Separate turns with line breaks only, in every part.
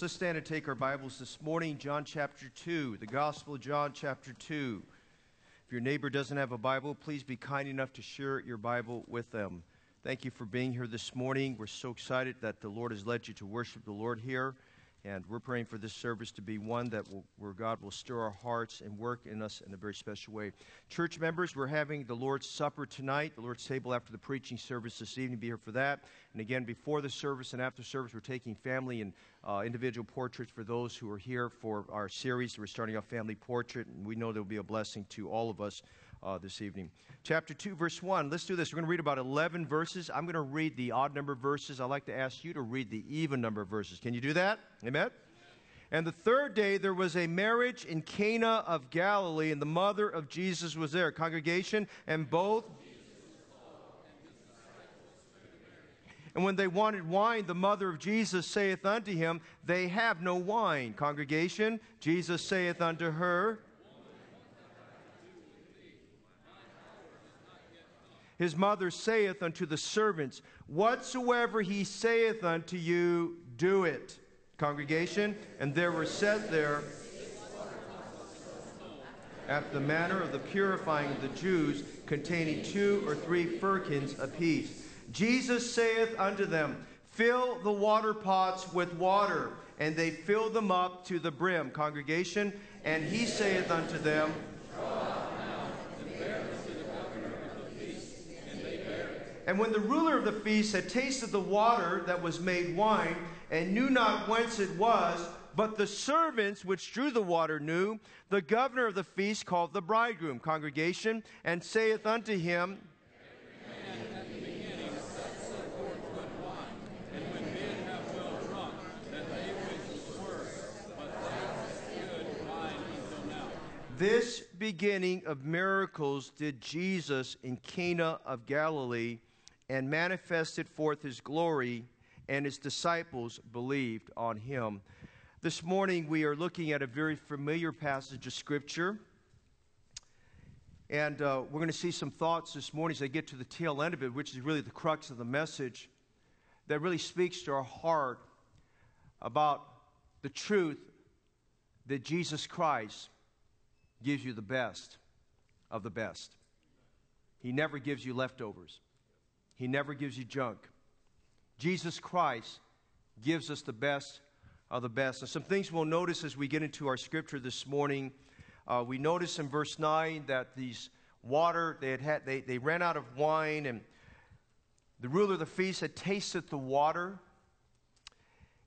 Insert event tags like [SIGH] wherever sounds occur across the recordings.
Let's stand and take our Bibles this morning, John chapter 2, the Gospel of John chapter 2. If your neighbor doesn't have a Bible, please be kind enough to share your Bible with them. Thank you for being here this morning. We're so excited that the Lord has led you to worship the Lord here. And we're praying for this service to be one that will, where God will stir our hearts and work in us in a very special way. Church members, we're having the Lord's Supper tonight, the Lord's table after the preaching service this evening. Be here for that. And again, before the service and after service, we're taking family and uh, individual portraits for those who are here for our series. We're starting off family portrait, and we know there will be a blessing to all of us uh, this evening. Chapter 2, verse 1. Let's do this. We're going to read about 11 verses. I'm going to read the odd number of verses. I'd like to ask you to read the even number of verses. Can you do that? Amen? And the third day there was a marriage in Cana of Galilee, and the mother of Jesus was there. Congregation, and both. And when they wanted wine, the mother of Jesus saith unto him, They have no wine. Congregation, Jesus saith unto her, His mother saith unto the servants, Whatsoever he saith unto you, do it. Congregation, and there were set there after the manner of the purifying of the Jews, containing two or three firkins apiece. Jesus saith unto them, Fill the water pots with water. And they filled them up to the brim. Congregation, and he saith unto them, And when the ruler of the feast had tasted the water that was made wine, and knew not whence it was, but the servants which drew the water knew, the governor of the feast called the bridegroom, congregation, and saith unto him, This beginning of miracles did Jesus in Cana of Galilee and manifested forth his glory, and his disciples believed on him. This morning, we are looking at a very familiar passage of Scripture. And uh, we're going to see some thoughts this morning as I get to the tail end of it, which is really the crux of the message that really speaks to our heart about the truth that Jesus Christ gives you the best of the best. He never gives you leftovers. He never gives you junk. Jesus Christ gives us the best of the best. And some things we'll notice as we get into our scripture this morning. Uh, we notice in verse 9 that these water, they, had had, they, they ran out of wine, and the ruler of the feast had tasted the water.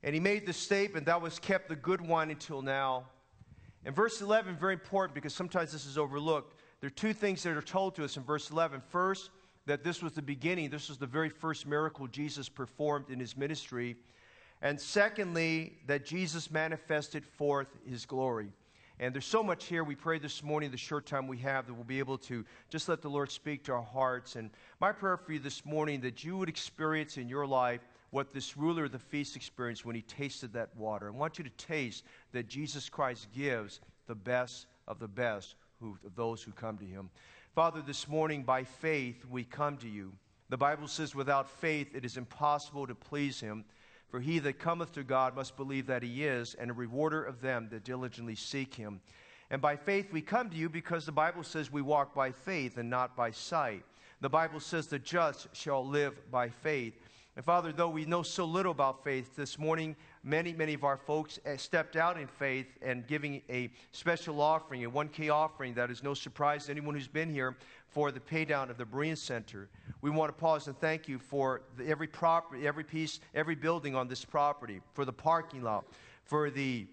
And he made the statement, that was kept the good wine until now. And verse 11, very important because sometimes this is overlooked. There are two things that are told to us in verse 11. First, that this was the beginning, this was the very first miracle Jesus performed in his ministry. And secondly, that Jesus manifested forth his glory. And there's so much here. We pray this morning, the short time we have, that we'll be able to just let the Lord speak to our hearts. And my prayer for you this morning, that you would experience in your life what this ruler of the feast experienced when he tasted that water. I want you to taste that Jesus Christ gives the best of the best who, of those who come to him. Father, this morning by faith we come to you. The Bible says, without faith it is impossible to please him. For he that cometh to God must believe that he is, and a rewarder of them that diligently seek him. And by faith we come to you because the Bible says we walk by faith and not by sight. The Bible says the just shall live by faith. And Father, though we know so little about faith, this morning many, many of our folks eh, stepped out in faith and giving a special offering, a 1K offering that is no surprise to anyone who's been here for the paydown of the Berean Center. We want to pause and thank you for the, every property, every piece, every building on this property, for the parking lot, for the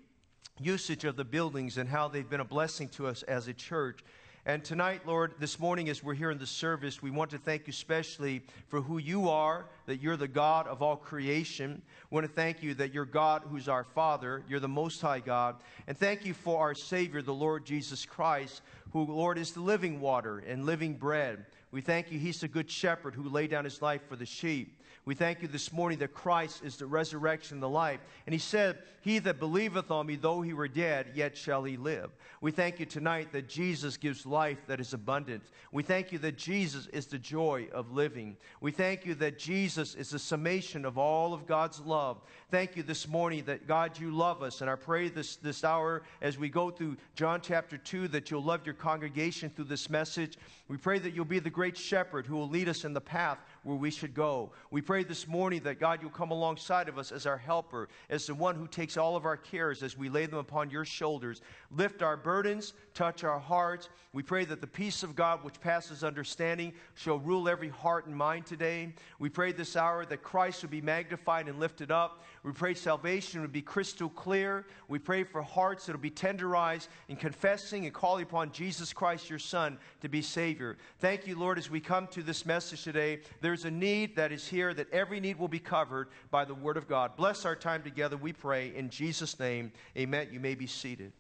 usage of the buildings and how they've been a blessing to us as a church. And tonight, Lord, this morning as we're here in the service, we want to thank you especially for who you are, that you're the God of all creation. We want to thank you that you're God who's our Father, you're the Most High God. And thank you for our Savior, the Lord Jesus Christ, who, Lord, is the living water and living bread. We thank you, He's the good shepherd who laid down His life for the sheep. We thank you this morning that Christ is the resurrection and the life. And he said, He that believeth on me, though he were dead, yet shall he live. We thank you tonight that Jesus gives life that is abundant. We thank you that Jesus is the joy of living. We thank you that Jesus is the summation of all of God's love. Thank you this morning that, God, you love us. And I pray this, this hour as we go through John chapter 2 that you'll love your congregation through this message. We pray that you'll be the great shepherd who will lead us in the path where we should go. We pray this morning that God, you'll come alongside of us as our helper, as the one who takes all of our cares as we lay them upon your shoulders. Lift our burdens, touch our hearts. We pray that the peace of God, which passes understanding, shall rule every heart and mind today. We pray this hour that Christ would be magnified and lifted up. We pray salvation would be crystal clear. We pray for hearts that will be tenderized in confessing and calling upon Jesus Christ, your Son, to be Savior. Thank you, Lord, as we come to this message today. There's a need that is here, that every need will be covered by the Word of God. Bless our time together, we pray. In Jesus' name, amen. You may be seated.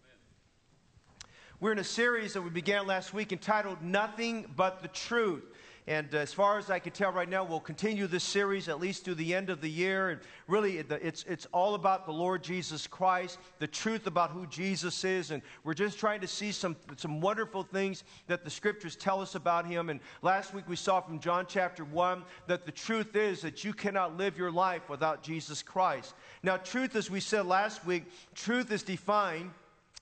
We're in a series that we began last week entitled Nothing But the Truth. And uh, as far as I can tell right now, we'll continue this series at least through the end of the year. And really, it's, it's all about the Lord Jesus Christ, the truth about who Jesus is. And we're just trying to see some, some wonderful things that the scriptures tell us about him. And last week we saw from John chapter 1 that the truth is that you cannot live your life without Jesus Christ. Now, truth, as we said last week, truth is defined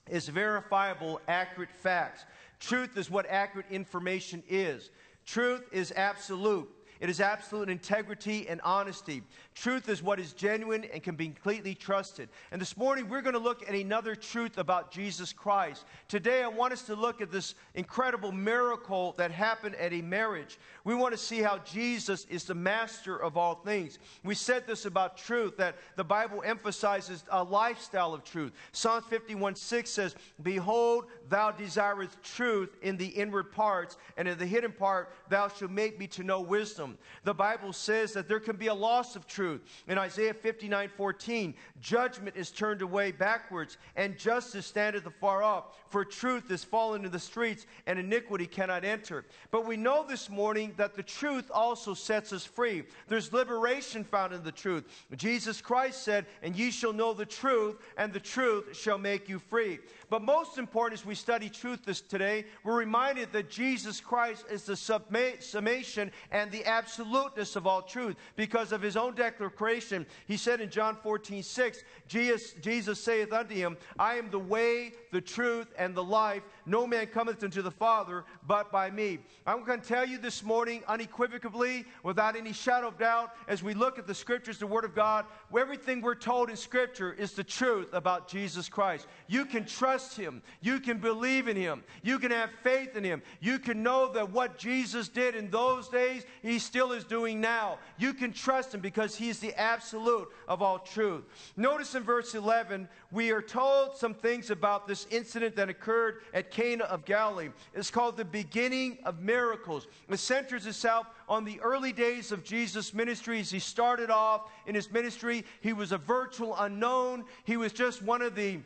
as verifiable, accurate facts. Truth is what accurate information is. Truth is absolute. It is absolute integrity and honesty. Truth is what is genuine and can be completely trusted. And this morning, we're going to look at another truth about Jesus Christ. Today, I want us to look at this incredible miracle that happened at a marriage. We want to see how Jesus is the master of all things. We said this about truth, that the Bible emphasizes a lifestyle of truth. Psalm 51 6 says, Behold, thou desirest truth in the inward parts, and in the hidden part thou shalt make me to know wisdom. The Bible says that there can be a loss of truth. In Isaiah 59 14, judgment is turned away backwards, and justice standeth afar off. For truth is fallen in the streets, and iniquity cannot enter. But we know this morning that the truth also sets us free. There's liberation found in the truth. Jesus Christ said, And ye shall know the truth, and the truth shall make you free. But most important, as we study truth this today, we're reminded that Jesus Christ is the summation and the absoluteness of all truth because of his own declaration. He said in John 14, 6, Jesus, Jesus saith unto him, I am the way, the truth, and the life. No man cometh unto the Father but by me. I'm going to tell you this morning unequivocally, without any shadow of doubt, as we look at the scriptures, the Word of God, everything we're told in Scripture is the truth about Jesus Christ. You can trust Him. You can believe in Him. You can have faith in Him. You can know that what Jesus did in those days, He still is doing now. You can trust Him because He is the absolute of all truth. Notice in verse 11, we are told some things about this incident that occurred at Cana of Galilee. It's called the beginning of miracles. It centers itself on the early days of Jesus' ministry as he started off in his ministry. He was a virtual unknown. He was just one of the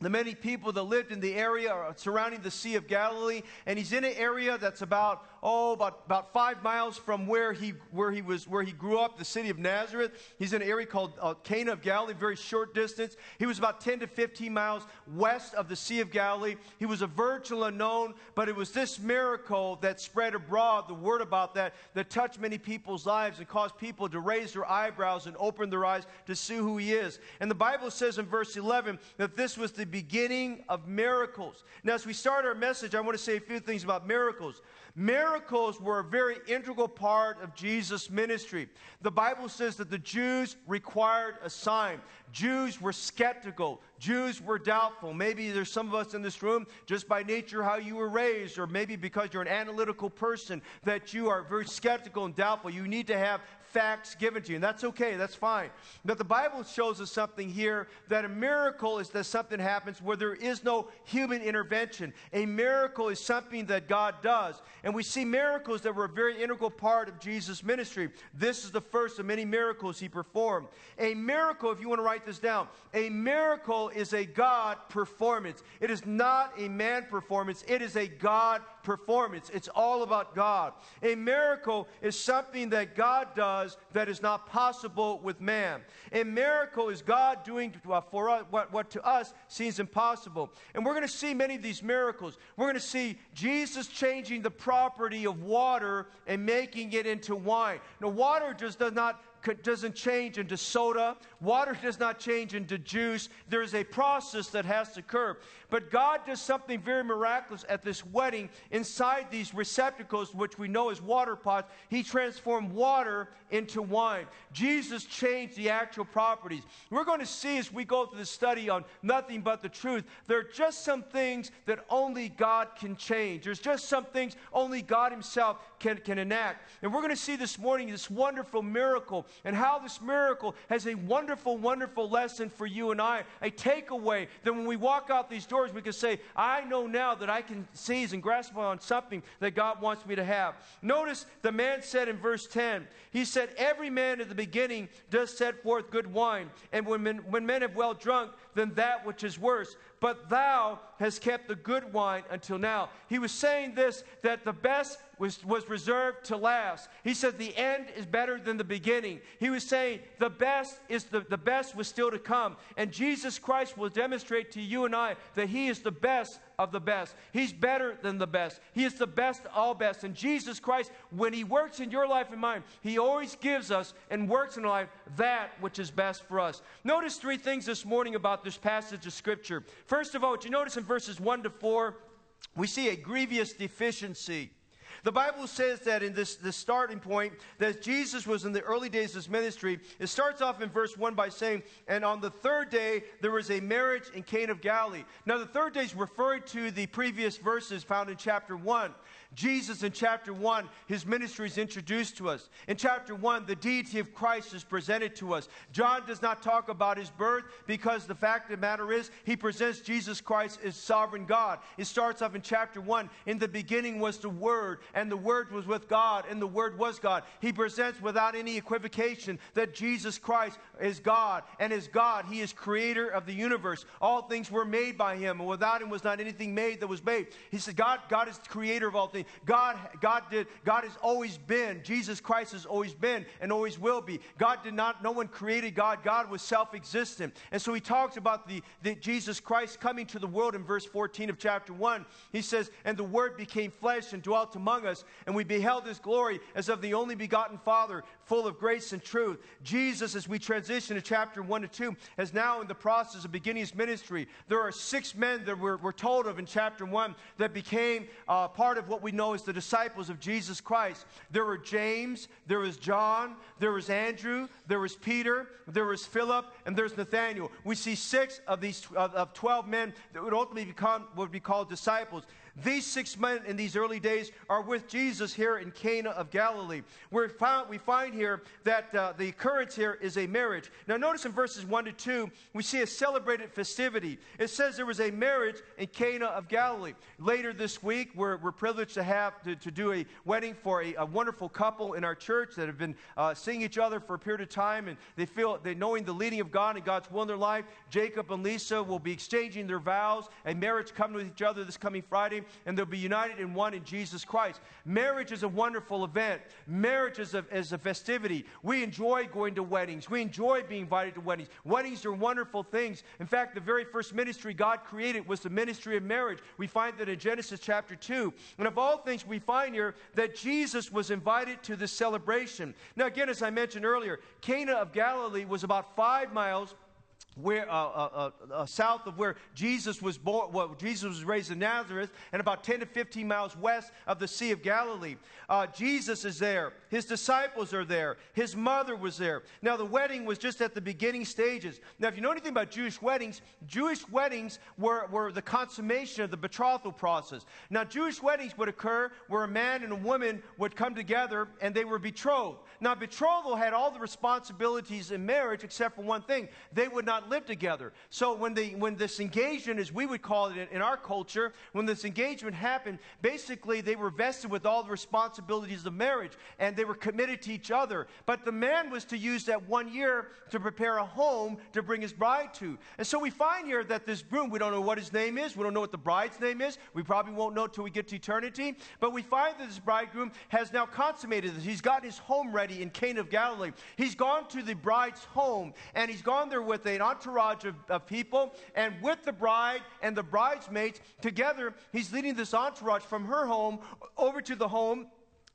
the many people that lived in the area surrounding the Sea of Galilee, and he's in an area that's about oh, about, about five miles from where he, where he was, where he grew up, the city of Nazareth. He's in an area called uh, Cana of Galilee, very short distance. He was about 10 to 15 miles west of the Sea of Galilee. He was a virgin unknown, but it was this miracle that spread abroad, the word about that, that touched many people's lives and caused people to raise their eyebrows and open their eyes to see who he is. And the Bible says in verse 11 that this was the beginning of miracles. Now, as we start our message, I want to say a few things about miracles. Miracles were a very integral part of Jesus' ministry. The Bible says that the Jews required a sign. Jews were skeptical. Jews were doubtful. Maybe there's some of us in this room, just by nature, how you were raised, or maybe because you're an analytical person, that you are very skeptical and doubtful. You need to have facts given to you. And that's okay, that's fine. But the Bible shows us something here that a miracle is that something happens where there is no human intervention. A miracle is something that God does. And we see miracles that were a very integral part of Jesus' ministry. This is the first of many miracles he performed. A miracle, if you want to write this down, a miracle is a God performance. It is not a man performance, it is a God performance, it's all about God. A miracle is something that God does that is not possible with man. A miracle is God doing uh, for us what, what to us seems impossible. And we're going to see many of these miracles. We're going to see Jesus changing the property of water and making it into wine. Now, water just does not doesn't change into soda. Water does not change into juice. There is a process that has to occur. But God does something very miraculous at this wedding. Inside these receptacles, which we know as water pots, He transformed water into wine. Jesus changed the actual properties. We're going to see as we go through the study on nothing but the truth, there are just some things that only God can change. There's just some things only God Himself can, can enact. And we're going to see this morning this wonderful miracle and how this miracle has a wonderful, wonderful lesson for you and I, a takeaway that when we walk out these doors, we can say, I know now that I can seize and grasp on something that God wants me to have. Notice the man said in verse 10, he said, Every man at the beginning does set forth good wine, and when men, when men have well drunk, then that which is worse but thou hast kept the good wine until now. He was saying this that the best was, was reserved to last. He said the end is better than the beginning. He was saying the best is the, the best was still to come. And Jesus Christ will demonstrate to you and I that He is the best of the best. He's better than the best. He is the best all best. And Jesus Christ, when He works in your life and mine, He always gives us and works in life that which is best for us. Notice three things this morning about this passage of Scripture. First of all, what you notice in verses 1 to 4, we see a grievous deficiency. The Bible says that in this, this starting point, that Jesus was in the early days of his ministry. It starts off in verse 1 by saying, And on the third day there was a marriage in Cana of Galilee. Now, the third day is referring to the previous verses found in chapter 1. Jesus in chapter 1, his ministry is introduced to us. In chapter 1, the deity of Christ is presented to us. John does not talk about his birth because the fact of the matter is he presents Jesus Christ as sovereign God. It starts off in chapter 1. In the beginning was the Word, and the Word was with God, and the Word was God. He presents without any equivocation that Jesus Christ is God, and as God, he is creator of the universe. All things were made by him, and without him was not anything made that was made. He said, God, God is creator of all things. God, God did, God has always been. Jesus Christ has always been and always will be. God did not, no one created God. God was self-existent. And so he talks about the, the Jesus Christ coming to the world in verse 14 of chapter 1. He says, And the word became flesh and dwelt among us, and we beheld his glory as of the only begotten Father, full of grace and truth. Jesus, as we transition to chapter 1 to 2, is now in the process of beginning his ministry. There are six men that we're, we're told of in chapter 1 that became uh, part of what we know as the disciples of Jesus Christ. There were James, there was John, there was Andrew, there was Peter, there was Philip, and there's Nathaniel. We see six of these of, of 12 men that would ultimately become what would be called disciples. These six men in these early days are with Jesus here in Cana of Galilee. we found, we find here that uh, the occurrence here is a marriage. Now, notice in verses 1 to 2, we see a celebrated festivity. It says there was a marriage in Cana of Galilee. Later this week, we're, we're privileged to have to, to do a wedding for a, a, wonderful couple in our church that have been uh, seeing each other for a period of time, and they feel they knowing the leading of God and God's will in their life. Jacob and Lisa will be exchanging their vows, a marriage coming with each other this coming Friday and they'll be united in one in Jesus Christ. Marriage is a wonderful event. Marriage is a, is a festivity. We enjoy going to weddings. We enjoy being invited to weddings. Weddings are wonderful things. In fact, the very first ministry God created was the ministry of marriage. We find that in Genesis chapter 2. And of all things, we find here that Jesus was invited to this celebration. Now, again, as I mentioned earlier, Cana of Galilee was about five miles where, uh, uh, uh, uh, south of where Jesus was born, well, Jesus was raised in Nazareth, and about 10 to 15 miles west of the Sea of Galilee. Uh, Jesus is there. His disciples are there. His mother was there. Now, the wedding was just at the beginning stages. Now, if you know anything about Jewish weddings, Jewish weddings were, were the consummation of the betrothal process. Now, Jewish weddings would occur where a man and a woman would come together and they were betrothed. Now, betrothal had all the responsibilities in marriage except for one thing they would not live together. So when, they, when this engagement, as we would call it in, in our culture, when this engagement happened, basically they were vested with all the responsibilities of marriage and they were committed to each other. But the man was to use that one year to prepare a home to bring his bride to. And so we find here that this groom, we don't know what his name is, we don't know what the bride's name is, we probably won't know till we get to eternity, but we find that this bridegroom has now consummated this. He's got his home ready in Cana of Galilee. He's gone to the bride's home and he's gone there with an entourage of, of people and with the bride and the bridesmaids together, he's leading this entourage from her home over to the home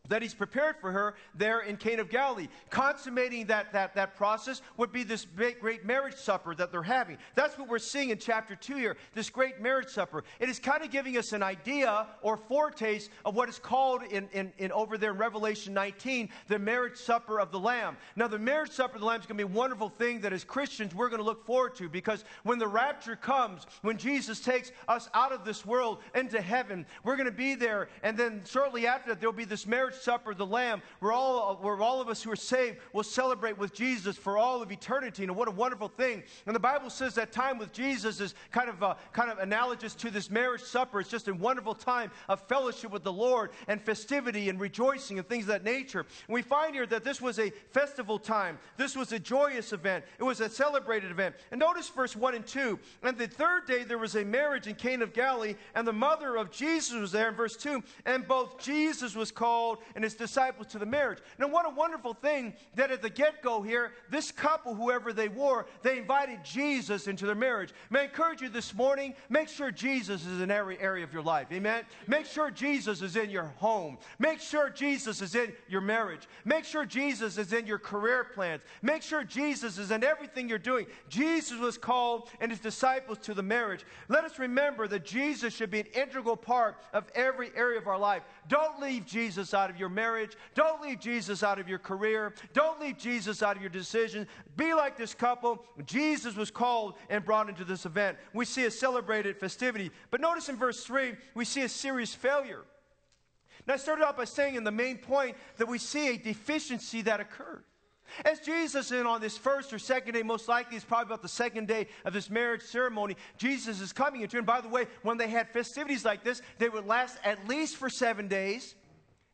that he's prepared for her there in Cana of Galilee. Consummating that, that, that process would be this great, great marriage supper that they're having. That's what we're seeing in chapter 2 here, this great marriage supper. It is kind of giving us an idea or foretaste of what is called in, in, in over there in Revelation 19, the marriage supper of the Lamb. Now, the marriage supper of the Lamb is going to be a wonderful thing that as Christians we're going to look forward to because when the rapture comes, when Jesus takes us out of this world into heaven, we're going to be there. And then shortly after that, there'll be this marriage marriage supper of the Lamb, where all, where all of us who are saved will celebrate with Jesus for all of eternity. And what a wonderful thing. And the Bible says that time with Jesus is kind of, uh, kind of analogous to this marriage supper. It's just a wonderful time of fellowship with the Lord and festivity and rejoicing and things of that nature. And we find here that this was a festival time. This was a joyous event. It was a celebrated event. And notice verse 1 and 2. And the third day there was a marriage in Cana of Galilee, and the mother of Jesus was there in verse 2. And both Jesus was called and his disciples to the marriage. Now, what a wonderful thing that at the get go here, this couple, whoever they were, they invited Jesus into their marriage. May I encourage you this morning, make sure Jesus is in every area of your life. Amen? Make sure Jesus is in your home. Make sure Jesus is in your marriage. Make sure Jesus is in your career plans. Make sure Jesus is in everything you're doing. Jesus was called and his disciples to the marriage. Let us remember that Jesus should be an integral part of every area of our life. Don't leave Jesus out of your marriage. Don't leave Jesus out of your career. Don't leave Jesus out of your decisions. Be like this couple. Jesus was called and brought into this event. We see a celebrated festivity. But notice in verse 3, we see a serious failure. Now, I started out by saying in the main point that we see a deficiency that occurred. As Jesus is on this first or second day, most likely it's probably about the second day of this marriage ceremony, Jesus is coming into. And by the way, when they had festivities like this, they would last at least for seven days.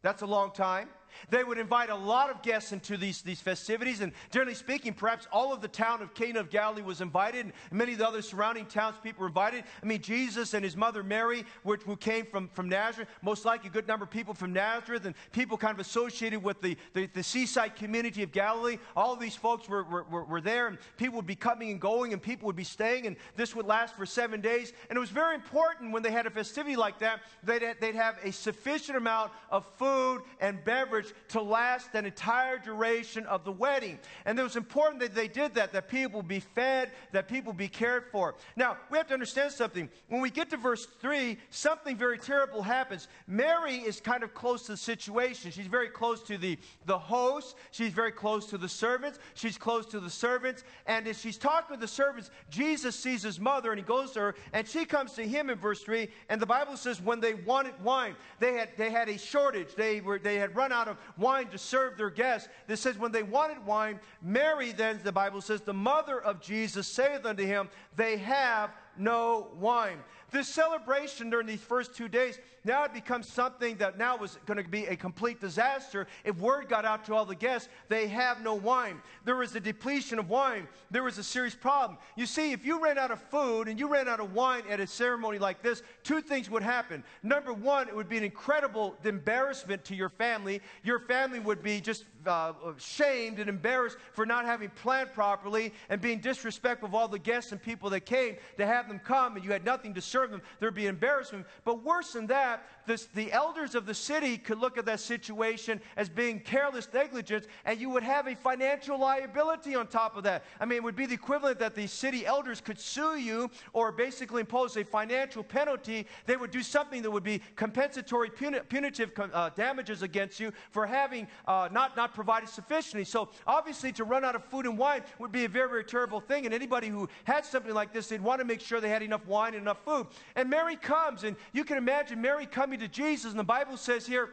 That's a long time. They would invite a lot of guests into these, these festivities, and generally speaking, perhaps all of the town of Cana of Galilee was invited, and many of the other surrounding townspeople were invited. I mean, Jesus and his mother Mary, which, who came from, from Nazareth, most likely a good number of people from Nazareth, and people kind of associated with the, the, the seaside community of Galilee. All of these folks were, were, were there, and people would be coming and going, and people would be staying, and this would last for seven days. And it was very important when they had a festivity like that, they'd, they'd have a sufficient amount of food and beverage to last an entire duration of the wedding. And it was important that they did that, that people be fed, that people be cared for. Now, we have to understand something. When we get to verse 3, something very terrible happens. Mary is kind of close to the situation. She's very close to the, the host, she's very close to the servants, she's close to the servants. And as she's talking with the servants, Jesus sees his mother and he goes to her, and she comes to him in verse 3. And the Bible says, when they wanted wine, they had, they had a shortage, they, were, they had run out of wine to serve their guests. This says, when they wanted wine, Mary then, the Bible says, the mother of Jesus saith unto him, They have no wine. This celebration during these first two days, now it becomes something that now was going to be a complete disaster. If word got out to all the guests, they have no wine. There was a depletion of wine. There was a serious problem. You see, if you ran out of food and you ran out of wine at a ceremony like this, two things would happen. Number one, it would be an incredible embarrassment to your family. Your family would be just uh, shamed and embarrassed for not having planned properly and being disrespectful of all the guests and people that came to have them come and you had nothing to serve them. There'd be embarrassment. But worse than that, this, the elders of the city could look at that situation as being careless negligence and you would have a financial liability on top of that. I mean, it would be the equivalent that the city elders could sue you or basically impose a financial penalty. They would do something that would be compensatory punitive uh, damages against you for having uh, not, not provided sufficiently. So obviously, to run out of food and wine would be a very, very terrible thing. And anybody who had something like this, they'd want to make sure they had enough wine and enough food. And Mary comes, and you can imagine Mary coming to Jesus, and the Bible says here,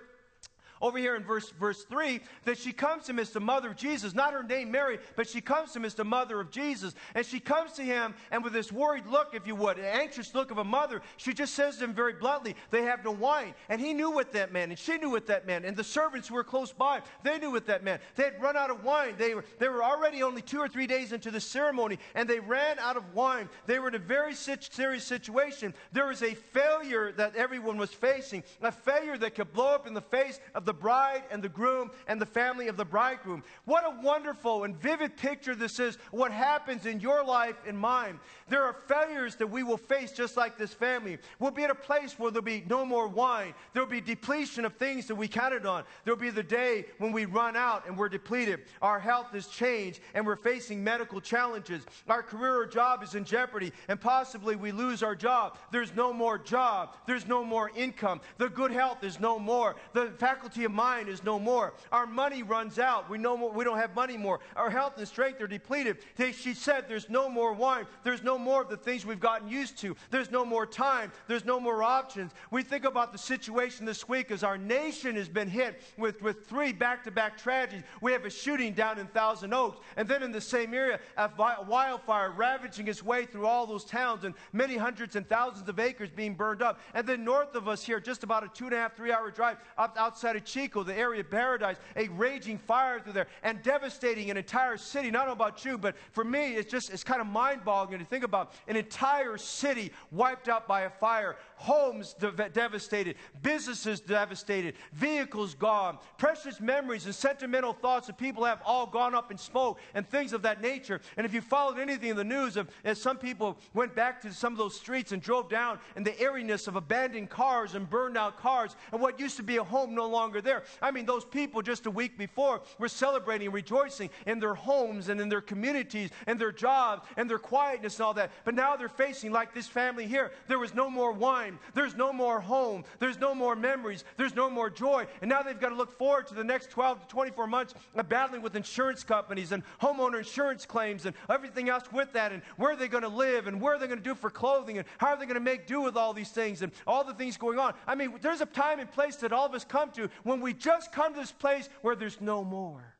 over here in verse, verse 3 that she comes to him as the mother of Jesus. Not her name Mary, but she comes to him as the mother of Jesus. And she comes to him, and with this worried look, if you would, an anxious look of a mother, she just says to him very bluntly, They have no wine. And he knew what that meant, and she knew what that meant. And the servants who were close by, they knew what that meant. They had run out of wine. They were, they were already only two or three days into the ceremony, and they ran out of wine. They were in a very serious situation. There was a failure that everyone was facing, a failure that could blow up in the face of the the bride and the groom and the family of the bridegroom. What a wonderful and vivid picture this is what happens in your life and mine. There are failures that we will face just like this family. We'll be at a place where there'll be no more wine. There'll be depletion of things that we counted on. There'll be the day when we run out and we're depleted. Our health has changed and we're facing medical challenges. Our career or job is in jeopardy and possibly we lose our job. There's no more job. There's no more income. The good health is no more. The faculty of mind is no more. Our money runs out. We, no more, we don't have money more. Our health and strength are depleted. She said, There's no more wine. There's no more of the things we've gotten used to. There's no more time. There's no more options. We think about the situation this week as our nation has been hit with, with three back to back tragedies. We have a shooting down in Thousand Oaks, and then in the same area, a wildfire ravaging its way through all those towns, and many hundreds and thousands of acres being burned up. And then north of us here, just about a two and a half, three hour drive up outside of Chico, the area of Paradise, a raging fire through there and devastating an entire city. Not about you, but for me, it's just, it's kind of mind boggling to think about an entire city wiped out by a fire, homes de- devastated, businesses devastated, vehicles gone, precious memories and sentimental thoughts that people have all gone up in smoke and things of that nature. And if you followed anything in the news as some people went back to some of those streets and drove down in the airiness of abandoned cars and burned out cars and what used to be a home no longer there. I mean, those people just a week before were celebrating, rejoicing in their homes and in their communities and their jobs and their quietness and all that. But now they're facing, like this family here, there was no more wine, there's no more home, there's no more memories, there's no more joy. And now they've got to look forward to the next 12 to 24 months of battling with insurance companies and homeowner insurance claims and everything else with that. And where are they going to live and where are they going to do for clothing and how are they going to make do with all these things and all the things going on. I mean, there's a time and place that all of us come to when we just come to this place where there's no more.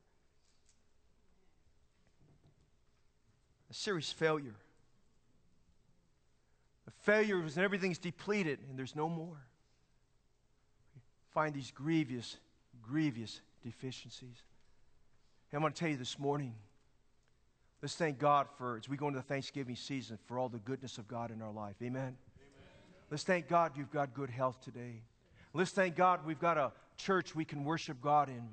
A serious failure. A failure is when everything's depleted and there's no more. Find these grievous, grievous deficiencies. And I'm going to tell you this morning. Let's thank God for, as we go into the Thanksgiving season, for all the goodness of God in our life. Amen? Amen. Let's thank God you've got good health today. Let's thank God we've got a church we can worship God in.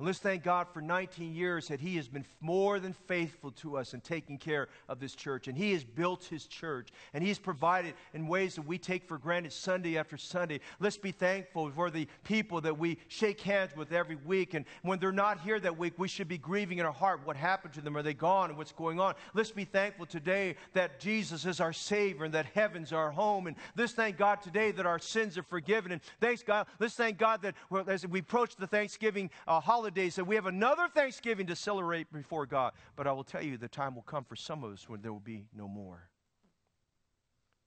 And let's thank God for 19 years that He has been more than faithful to us in taking care of this church. And He has built His church. And He's provided in ways that we take for granted Sunday after Sunday. Let's be thankful for the people that we shake hands with every week. And when they're not here that week, we should be grieving in our heart what happened to them. Are they gone? And what's going on? Let's be thankful today that Jesus is our Savior and that heaven's our home. And let's thank God today that our sins are forgiven. And thanks God. Let's thank God that as we approach the Thanksgiving uh, holiday, holidays that we have another Thanksgiving to celebrate before God. But I will tell you, the time will come for some of us when there will be no more.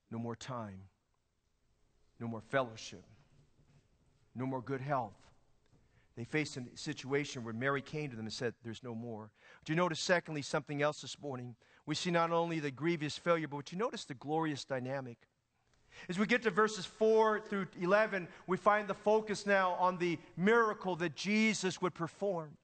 No more time. No more fellowship. No more good health. They faced a situation where Mary came to them and said, There's no more. Do you notice, secondly, something else this morning? We see not only the grievous failure, but you notice the glorious dynamic. As we get to verses 4 through 11, we find the focus now on the miracle that Jesus would perform.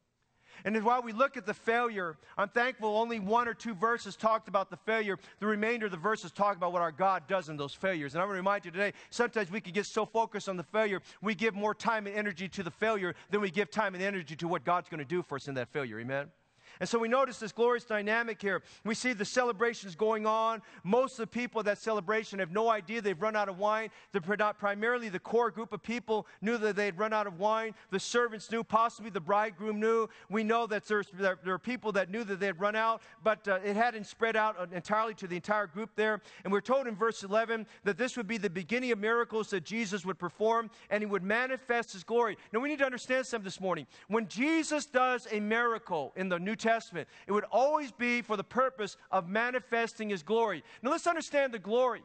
And while we look at the failure, I'm thankful only one or two verses talked about the failure. The remainder of the verses talk about what our God does in those failures. And I want to remind you today sometimes we can get so focused on the failure, we give more time and energy to the failure than we give time and energy to what God's going to do for us in that failure. Amen? And so we notice this glorious dynamic here. We see the celebrations going on. Most of the people at that celebration have no idea they've run out of wine. The, primarily the core group of people knew that they'd run out of wine. The servants knew, possibly the bridegroom knew. We know that there, there are people that knew that they had run out, but uh, it hadn't spread out entirely to the entire group there. And we're told in verse 11 that this would be the beginning of miracles that Jesus would perform and he would manifest his glory. Now we need to understand something this morning. When Jesus does a miracle in the New Testament, Testament. It would always be for the purpose of manifesting His glory. Now let's understand the glory.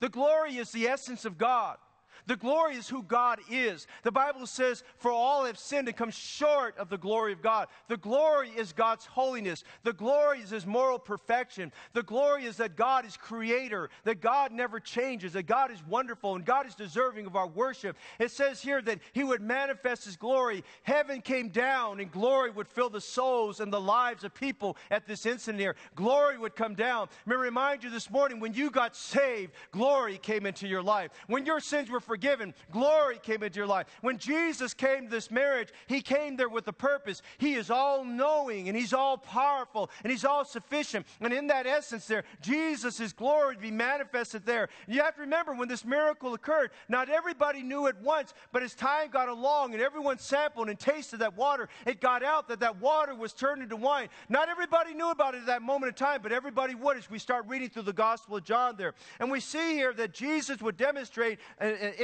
The glory is the essence of God. The glory is who God is. The Bible says, For all have sinned and come short of the glory of God. The glory is God's holiness. The glory is His moral perfection. The glory is that God is creator, that God never changes, that God is wonderful, and God is deserving of our worship. It says here that He would manifest His glory. Heaven came down, and glory would fill the souls and the lives of people at this instant here. Glory would come down. Let me remind you this morning when you got saved, glory came into your life. When your sins were forgiven, forgiven, glory came into your life. When Jesus came to this marriage, he came there with a purpose. He is all knowing and he's all powerful and he's all sufficient. And in that essence, there, Jesus' glory to be manifested there. You have to remember when this miracle occurred, not everybody knew at once, but as time got along and everyone sampled and tasted that water, it got out that that water was turned into wine. Not everybody knew about it at that moment in time, but everybody would as we start reading through the Gospel of John there. And we see here that Jesus would demonstrate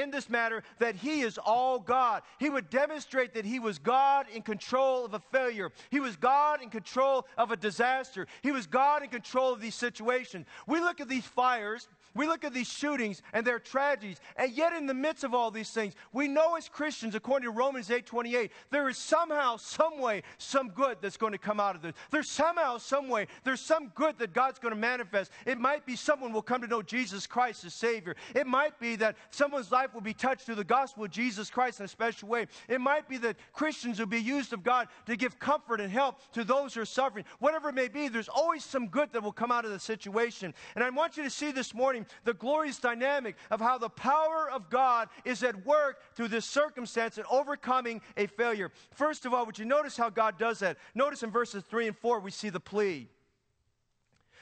in this matter that he is all God. He would demonstrate that he was God in control of a failure. He was God in control of a disaster. He was God in control of these situations. We look at these fires we look at these shootings and their tragedies, and yet in the midst of all these things, we know as Christians, according to Romans 8:28, there is somehow, some way, some good that's going to come out of this. There's somehow, some way, there's some good that God's going to manifest. It might be someone will come to know Jesus Christ as Savior. It might be that someone's life will be touched through the gospel of Jesus Christ in a special way. It might be that Christians will be used of God to give comfort and help to those who are suffering. Whatever it may be, there's always some good that will come out of the situation. And I want you to see this morning the glorious dynamic of how the power of God is at work through this circumstance and overcoming a failure. First of all, would you notice how God does that? Notice in verses 3 and 4, we see the plea.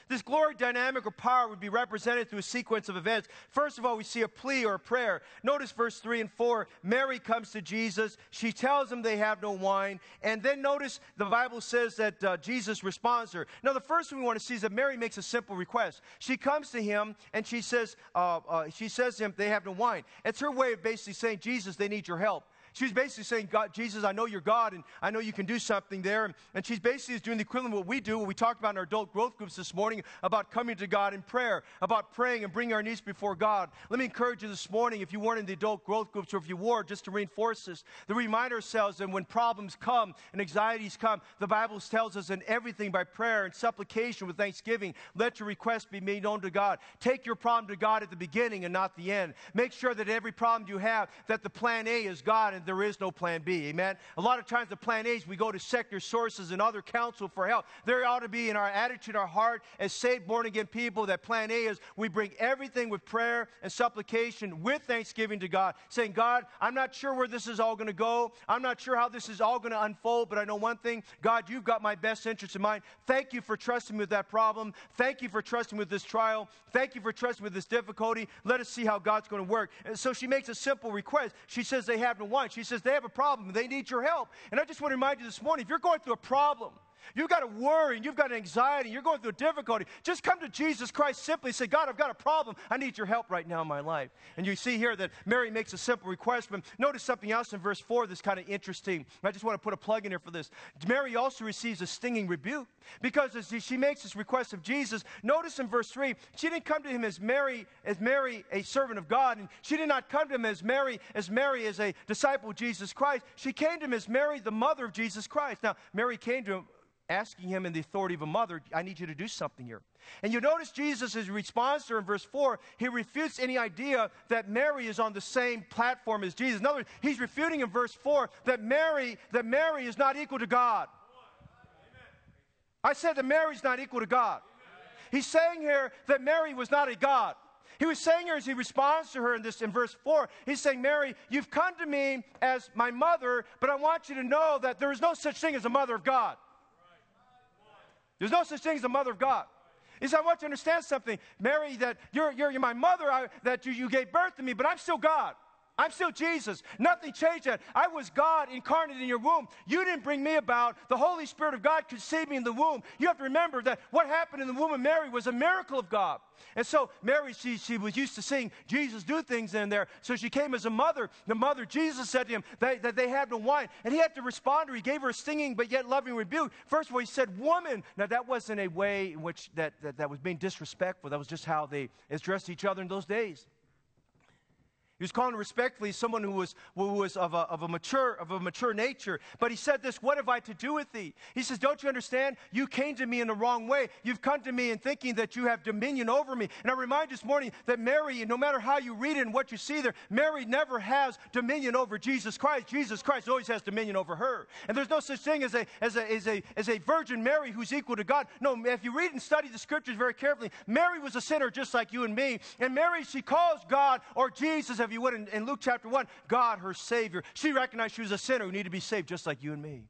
This glory dynamic or power would be represented through a sequence of events. First of all, we see a plea or a prayer. Notice verse 3 and 4. Mary comes to Jesus. She tells him they have no wine. And then notice the Bible says that uh, Jesus responds to her. Now, the first thing we want to see is that Mary makes a simple request. She comes to him and she says, uh, uh, she says to him, they have no wine. It's her way of basically saying, Jesus, they need your help. She's basically saying, God, Jesus, I know you're God and I know you can do something there. And, and she's basically doing the equivalent of what we do, what we talked about in our adult growth groups this morning about coming to God in prayer, about praying and bringing our needs before God. Let me encourage you this morning, if you weren't in the adult growth groups or if you were, just to reinforce this, to remind ourselves that when problems come and anxieties come, the Bible tells us in everything by prayer and supplication with thanksgiving, let your request be made known to God. Take your problem to God at the beginning and not the end. Make sure that every problem you have, that the plan A is God and there is no plan B. Amen. A lot of times the plan A is we go to secular sources and other counsel for help. There ought to be in our attitude, our heart, as saved, born again people, that plan A is we bring everything with prayer and supplication with thanksgiving to God, saying, God, I'm not sure where this is all going to go. I'm not sure how this is all going to unfold, but I know one thing God, you've got my best interest in mind. Thank you for trusting me with that problem. Thank you for trusting with this trial. Thank you for trusting with this difficulty. Let us see how God's going to work. And so she makes a simple request. She says they have no wine. She says they have a problem. They need your help. And I just want to remind you this morning if you're going through a problem, You've got a worry and you've got an anxiety, you're going through a difficulty. Just come to Jesus Christ simply say, God, I've got a problem. I need your help right now in my life. And you see here that Mary makes a simple request, but notice something else in verse 4 that's kind of interesting. I just want to put a plug in here for this. Mary also receives a stinging rebuke because as she makes this request of Jesus, notice in verse 3, she didn't come to him as Mary, as Mary, a servant of God, and she did not come to him as Mary, as Mary as a disciple of Jesus Christ. She came to him as Mary, the mother of Jesus Christ. Now, Mary came to him asking him in the authority of a mother, I need you to do something here. And you notice Jesus' response to her in verse 4, he refutes any idea that Mary is on the same platform as Jesus. In other words, he's refuting in verse 4 that Mary, that Mary is not equal to God. I said that Mary's not equal to God. He's saying here that Mary was not a God. He was saying here as he responds to her in this in verse 4, he's saying, Mary, you've come to me as my mother, but I want you to know that there is no such thing as a mother of God. There's no such thing as the mother of God. He said, I want you to understand something. Mary, that you're, you're, you're my mother, I, that you, you gave birth to me, but I'm still God. I'm still Jesus. Nothing changed that. I was God incarnate in your womb. You didn't bring me about. The Holy Spirit of God conceived me in the womb. You have to remember that what happened in the womb of Mary was a miracle of God. And so Mary, she, she was used to seeing Jesus do things in there. So she came as a mother. The mother, Jesus said to him that, that they had no wine. And he had to respond to her. He gave her a stinging but yet loving rebuke. First of all, he said, woman. Now that wasn't a way in which that, that, that was being disrespectful. That was just how they addressed each other in those days. He was calling respectfully someone who was, who was of, a, of, a mature, of a mature nature. But he said this, What have I to do with thee? He says, Don't you understand? You came to me in the wrong way. You've come to me in thinking that you have dominion over me. And I remind you this morning that Mary, no matter how you read it and what you see there, Mary never has dominion over Jesus Christ. Jesus Christ always has dominion over her. And there's no such thing as a, as a, as a, as a Virgin Mary who's equal to God. No, if you read and study the scriptures very carefully, Mary was a sinner just like you and me. And Mary, she calls God or Jesus if you would, in, in Luke chapter 1, God, her Savior. She recognized she was a sinner who needed to be saved just like you and me.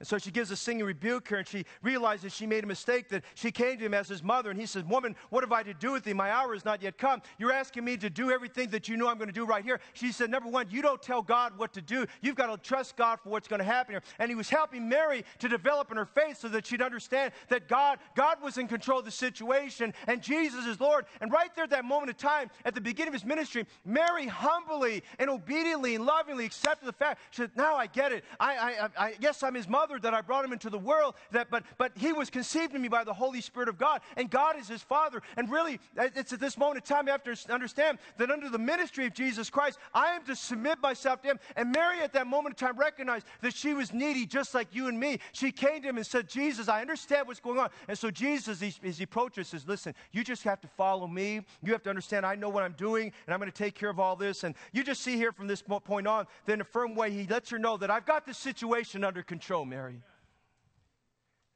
And so she gives a singing rebuke her, and she realizes she made a mistake, that she came to him as his mother, and he says, Woman, what have I to do with thee? My hour is not yet come. You're asking me to do everything that you know I'm going to do right here. She said, Number one, you don't tell God what to do. You've got to trust God for what's going to happen here. And he was helping Mary to develop in her faith so that she'd understand that God, God was in control of the situation, and Jesus is Lord. And right there at that moment of time, at the beginning of his ministry, Mary humbly and obediently and lovingly accepted the fact. She said, Now I get it. I, I, I, yes, I'm his mother that I brought him into the world, that, but, but he was conceived in me by the Holy Spirit of God, and God is his Father. And really, it's at this moment in time you have to understand that under the ministry of Jesus Christ, I am to submit myself to him. And Mary, at that moment in time, recognized that she was needy just like you and me. She came to him and said, Jesus, I understand what's going on. And so Jesus, as he approaches, says, Listen, you just have to follow me. You have to understand I know what I'm doing, and I'm going to take care of all this. And you just see here from this point on, that in a firm way, he lets her know that I've got this situation under control, Mary. Mary.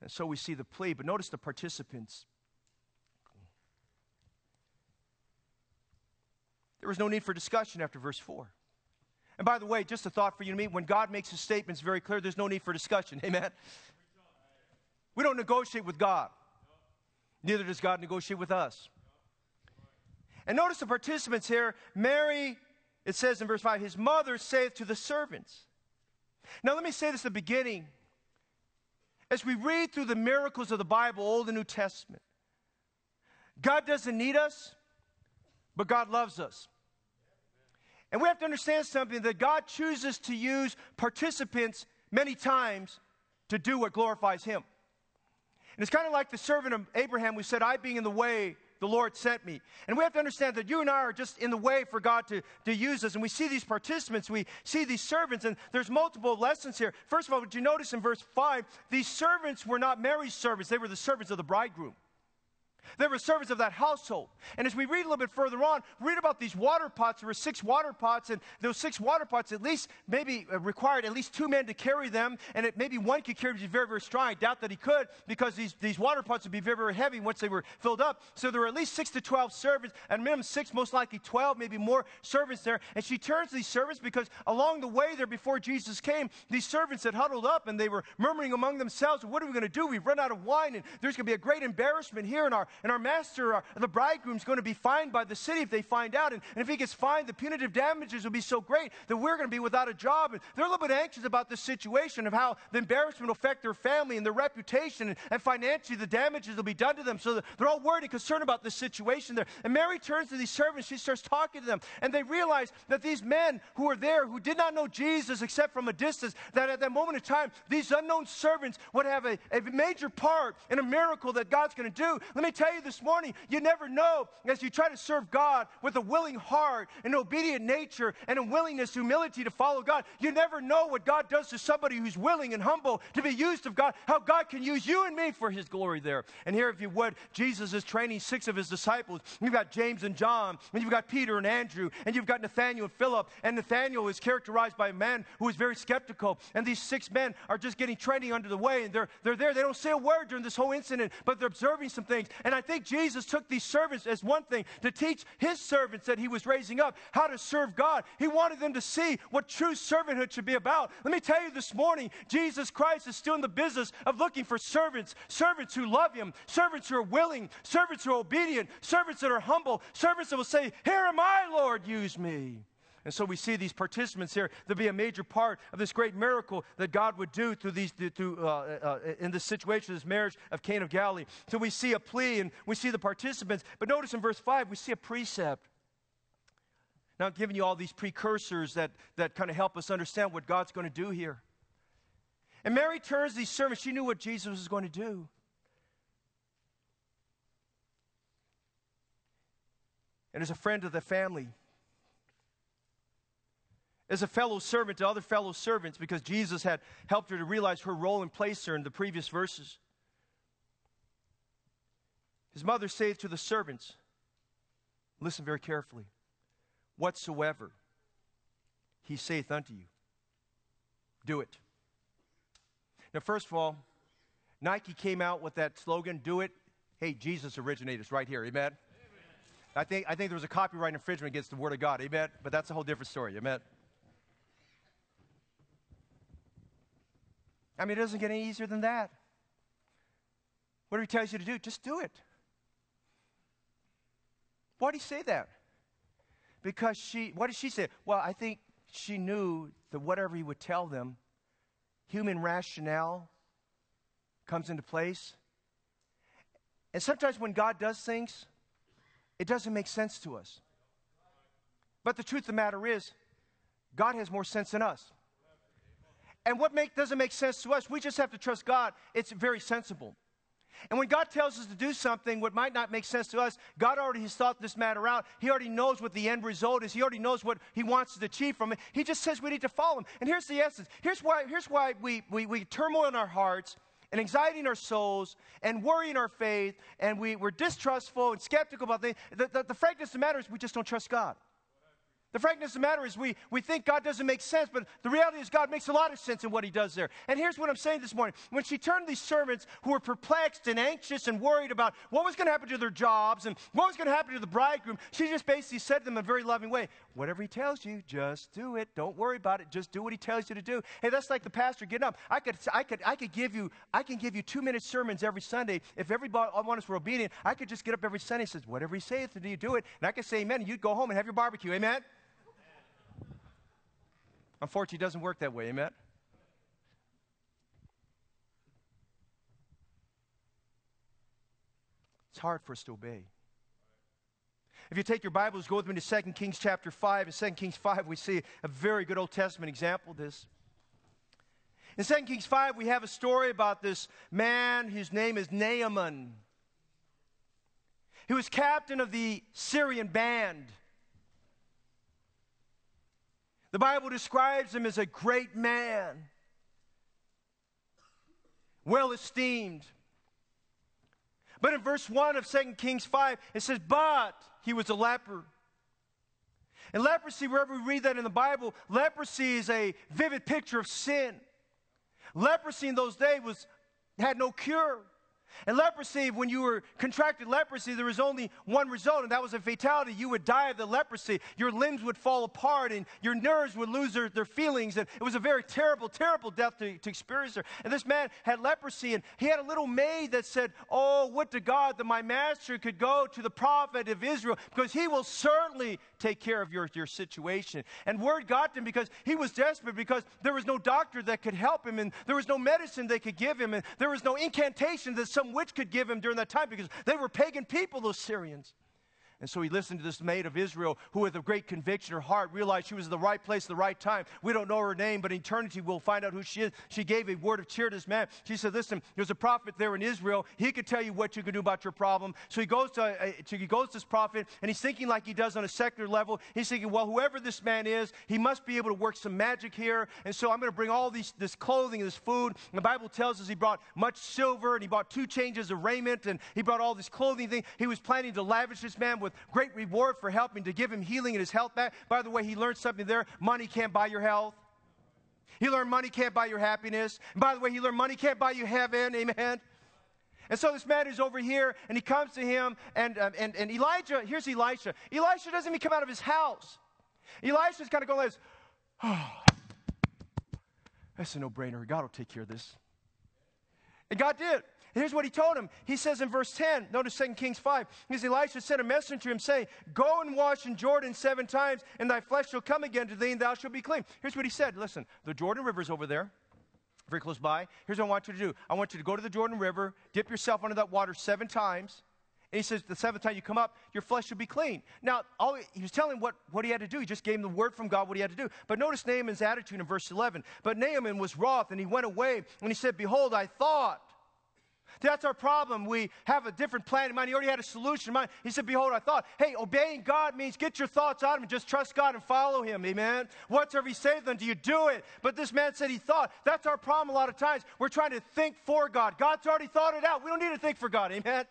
And so we see the plea, but notice the participants. There was no need for discussion after verse 4. And by the way, just a thought for you and me when God makes his statements very clear, there's no need for discussion. [LAUGHS] Amen? We don't negotiate with God, neither does God negotiate with us. And notice the participants here. Mary, it says in verse 5, his mother saith to the servants. Now, let me say this at the beginning. As we read through the miracles of the Bible, Old and New Testament, God doesn't need us, but God loves us. And we have to understand something that God chooses to use participants many times to do what glorifies Him. And it's kind of like the servant of Abraham who said, I being in the way, the Lord sent me. And we have to understand that you and I are just in the way for God to, to use us. And we see these participants, we see these servants, and there's multiple lessons here. First of all, did you notice in verse 5, these servants were not Mary's servants, they were the servants of the bridegroom. They were servants of that household. And as we read a little bit further on, read about these water pots. There were six water pots, and those six water pots at least maybe uh, required at least two men to carry them, and it, maybe one could carry them very, very strong. I doubt that he could because these, these water pots would be very, very heavy once they were filled up. So there were at least six to 12 servants, and minimum six, most likely 12, maybe more servants there. And she turns to these servants because along the way there before Jesus came, these servants had huddled up and they were murmuring among themselves, What are we going to do? We've run out of wine, and there's going to be a great embarrassment here in our and our master, our, uh, the bridegroom, is going to be fined by the city if they find out. And, and if he gets fined, the punitive damages will be so great that we're going to be without a job. And they're a little bit anxious about this situation of how the embarrassment will affect their family and their reputation. And, and financially, the damages will be done to them. So they're all worried and concerned about this situation there. And Mary turns to these servants. She starts talking to them. And they realize that these men who are there, who did not know Jesus except from a distance, that at that moment in time, these unknown servants would have a, a major part in a miracle that God's going to do. Let me tell you this morning, you never know as you try to serve God with a willing heart, an obedient nature, and a willingness, humility to follow God. You never know what God does to somebody who's willing and humble to be used of God, how God can use you and me for His glory there. And here, if you would, Jesus is training six of His disciples. You've got James and John, and you've got Peter and Andrew, and you've got Nathaniel and Philip. And Nathaniel is characterized by a man who is very skeptical. And these six men are just getting training under the way, and they're, they're there. They don't say a word during this whole incident, but they're observing some things. And I think Jesus took these servants as one thing to teach his servants that he was raising up how to serve God. He wanted them to see what true servanthood should be about. Let me tell you this morning, Jesus Christ is still in the business of looking for servants, servants who love him, servants who are willing, servants who are obedient, servants that are humble, servants that will say, Here am I, Lord, use me. And so we see these participants here to be a major part of this great miracle that God would do through these, through, uh, uh, in this situation, this marriage of Cana of Galilee. So we see a plea and we see the participants. But notice in verse 5, we see a precept. Now, I'm giving you all these precursors that, that kind of help us understand what God's going to do here. And Mary turns these servants. She knew what Jesus was going to do. And as a friend of the family, as a fellow servant to other fellow servants because Jesus had helped her to realize her role and place her in the previous verses. His mother saith to the servants, Listen very carefully. Whatsoever he saith unto you, do it. Now, first of all, Nike came out with that slogan, do it. Hey, Jesus originated us right here. Amen? Amen. I think, I think there was a copyright infringement against the Word of God. Amen? But that's a whole different story. Amen? I mean, it doesn't get any easier than that. Whatever he tells you to do, just do it. Why did he say that? Because she, what did she say? Well, I think she knew that whatever he would tell them, human rationale comes into place. And sometimes when God does things, it doesn't make sense to us. But the truth of the matter is, God has more sense than us. And what make, doesn't make sense to us, we just have to trust God. It's very sensible. And when God tells us to do something, what might not make sense to us, God already has thought this matter out. He already knows what the end result is. He already knows what He wants to achieve from it. He just says we need to follow Him. And here's the essence. Here's why, here's why we, we, we turmoil in our hearts and anxiety in our souls and worry in our faith and we, we're distrustful and skeptical about things. The, the, the frankness of the matter is we just don't trust God. The frankness of the matter is we, we think God doesn't make sense, but the reality is God makes a lot of sense in what he does there. And here's what I'm saying this morning. When she turned these servants who were perplexed and anxious and worried about what was going to happen to their jobs and what was going to happen to the bridegroom, she just basically said to them in a very loving way, whatever he tells you, just do it. Don't worry about it. Just do what he tells you to do. Hey, that's like the pastor getting up. I could, I could, I could give you, I can give you two minute sermons every Sunday. If everybody one of us were obedient, I could just get up every Sunday and says, whatever he saith to you, do it. And I could say amen, and you'd go home and have your barbecue. Amen? Unfortunately, it doesn't work that way. Amen? It's hard for us to obey. If you take your Bibles, go with me to 2 Kings chapter 5. In 2 Kings 5, we see a very good Old Testament example of this. In 2 Kings 5, we have a story about this man whose name is Naaman. He was captain of the Syrian band. The Bible describes him as a great man, well esteemed. But in verse 1 of 2 Kings 5, it says, But he was a leper. And leprosy, wherever we read that in the Bible, leprosy is a vivid picture of sin. Leprosy in those days was, had no cure. And leprosy, when you were contracted leprosy, there was only one result, and that was a fatality. You would die of the leprosy. Your limbs would fall apart, and your nerves would lose their, their feelings. And it was a very terrible, terrible death to, to experience there. And this man had leprosy, and he had a little maid that said, Oh, would to God that my master could go to the prophet of Israel, because he will certainly take care of your, your situation. And word got to him because he was desperate, because there was no doctor that could help him, and there was no medicine they could give him, and there was no incantation that some witch could give him during that time because they were pagan people, those Syrians. And so he listened to this maid of Israel who, with a great conviction, her heart realized she was in the right place at the right time. We don't know her name, but in eternity we'll find out who she is. She gave a word of cheer to this man. She said, Listen, there's a prophet there in Israel. He could tell you what you can do about your problem. So he goes to, uh, to, he goes to this prophet, and he's thinking like he does on a secular level. He's thinking, Well, whoever this man is, he must be able to work some magic here. And so I'm going to bring all these, this clothing and this food. And the Bible tells us he brought much silver, and he bought two changes of raiment, and he brought all this clothing thing. He was planning to lavish this man with great reward for helping to give him healing and his health back. By the way, he learned something there money can't buy your health. He learned money can't buy your happiness. And by the way, he learned money can't buy you heaven. Amen. And so this man is over here, and he comes to him, and, um, and, and Elijah, here's Elisha. Elisha doesn't even come out of his house. Elisha's kind of going like this, oh, [SIGHS] that's a no brainer. God will take care of this. And God did. Here's what he told him. He says in verse 10, notice 2 Kings 5, he says, Elisha sent a messenger to him saying, Go and wash in Jordan seven times, and thy flesh shall come again to thee, and thou shalt be clean. Here's what he said. Listen, the Jordan River's over there, very close by. Here's what I want you to do. I want you to go to the Jordan River, dip yourself under that water seven times, and he says, the seventh time you come up, your flesh should be clean. Now, all, he was telling what, what he had to do. He just gave him the word from God what he had to do. But notice Naaman's attitude in verse 11. But Naaman was wroth, and he went away, and he said, Behold, I thought That's our problem. We have a different plan in mind. He already had a solution in mind. He said, Behold, I thought. Hey, obeying God means get your thoughts out of him. Just trust God and follow him. Amen. Whatsoever he says, then do you do it? But this man said he thought. That's our problem a lot of times. We're trying to think for God. God's already thought it out. We don't need to think for God. Amen.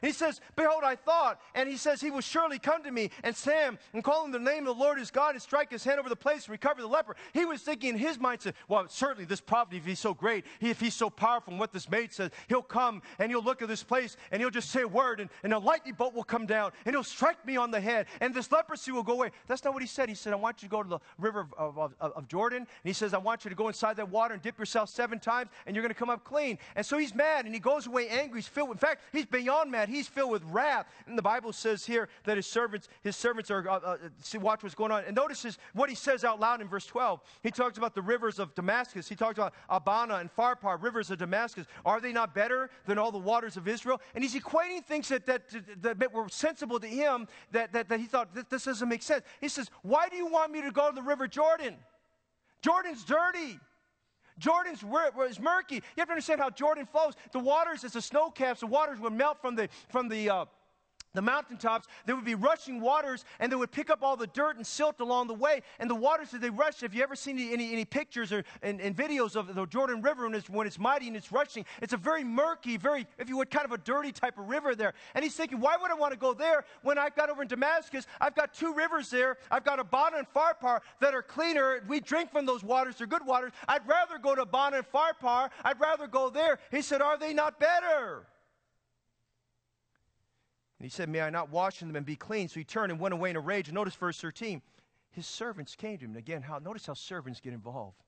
He says, Behold, I thought. And he says, He will surely come to me and Sam and call him the name of the Lord his God and strike his hand over the place and recover the leper. He was thinking in his mindset, Well, certainly this prophet, if he's so great, if he's so powerful, and what this maid says, he'll come and he'll look at this place and he'll just say a word and, and a lightning bolt will come down and he'll strike me on the head and this leprosy will go away. That's not what he said. He said, I want you to go to the river of, of, of, Jordan. And he says, I want you to go inside that water and dip yourself seven times and you're going to come up clean. And so he's mad and he goes away angry. He's filled, in fact, he's beyond mad. He's filled with wrath. And the Bible says here that his servants, his servants are, uh, uh, see, watch what's going on. And notice what he says out loud in verse 12. He talks about the rivers of Damascus. He talks about Abana and Pharpar, rivers of Damascus. Are they not better than all the waters of Israel? And he's equating things that, that, that, that were sensible to him that, that, that he thought, this doesn't make sense. He says, Why do you want me to go to the river Jordan? Jordan's dirty. Jordan's is murky. You have to understand how Jordan flows. The waters, as the snow caps, the waters would melt from the, from the, uh, the mountaintops, there would be rushing waters, and they would pick up all the dirt and silt along the way. And the waters that they rush, if you ever seen any, any, pictures or and, and, videos of the Jordan River when it's, when it's mighty and it's rushing, it's a very murky, very, if you would, kind of a dirty type of river there. And he's thinking, why would I want to go there when I've got over in Damascus? I've got two rivers there. I've got Abana and Pharpar that are cleaner. We drink from those waters. They're good waters. I'd rather go to Abana and Pharpar. I'd rather go there. He said, are they not better? And he said, May I not wash in them and be clean? So he turned and went away in a rage. And notice verse 13. His servants came to him. And again, how, notice how servants get involved.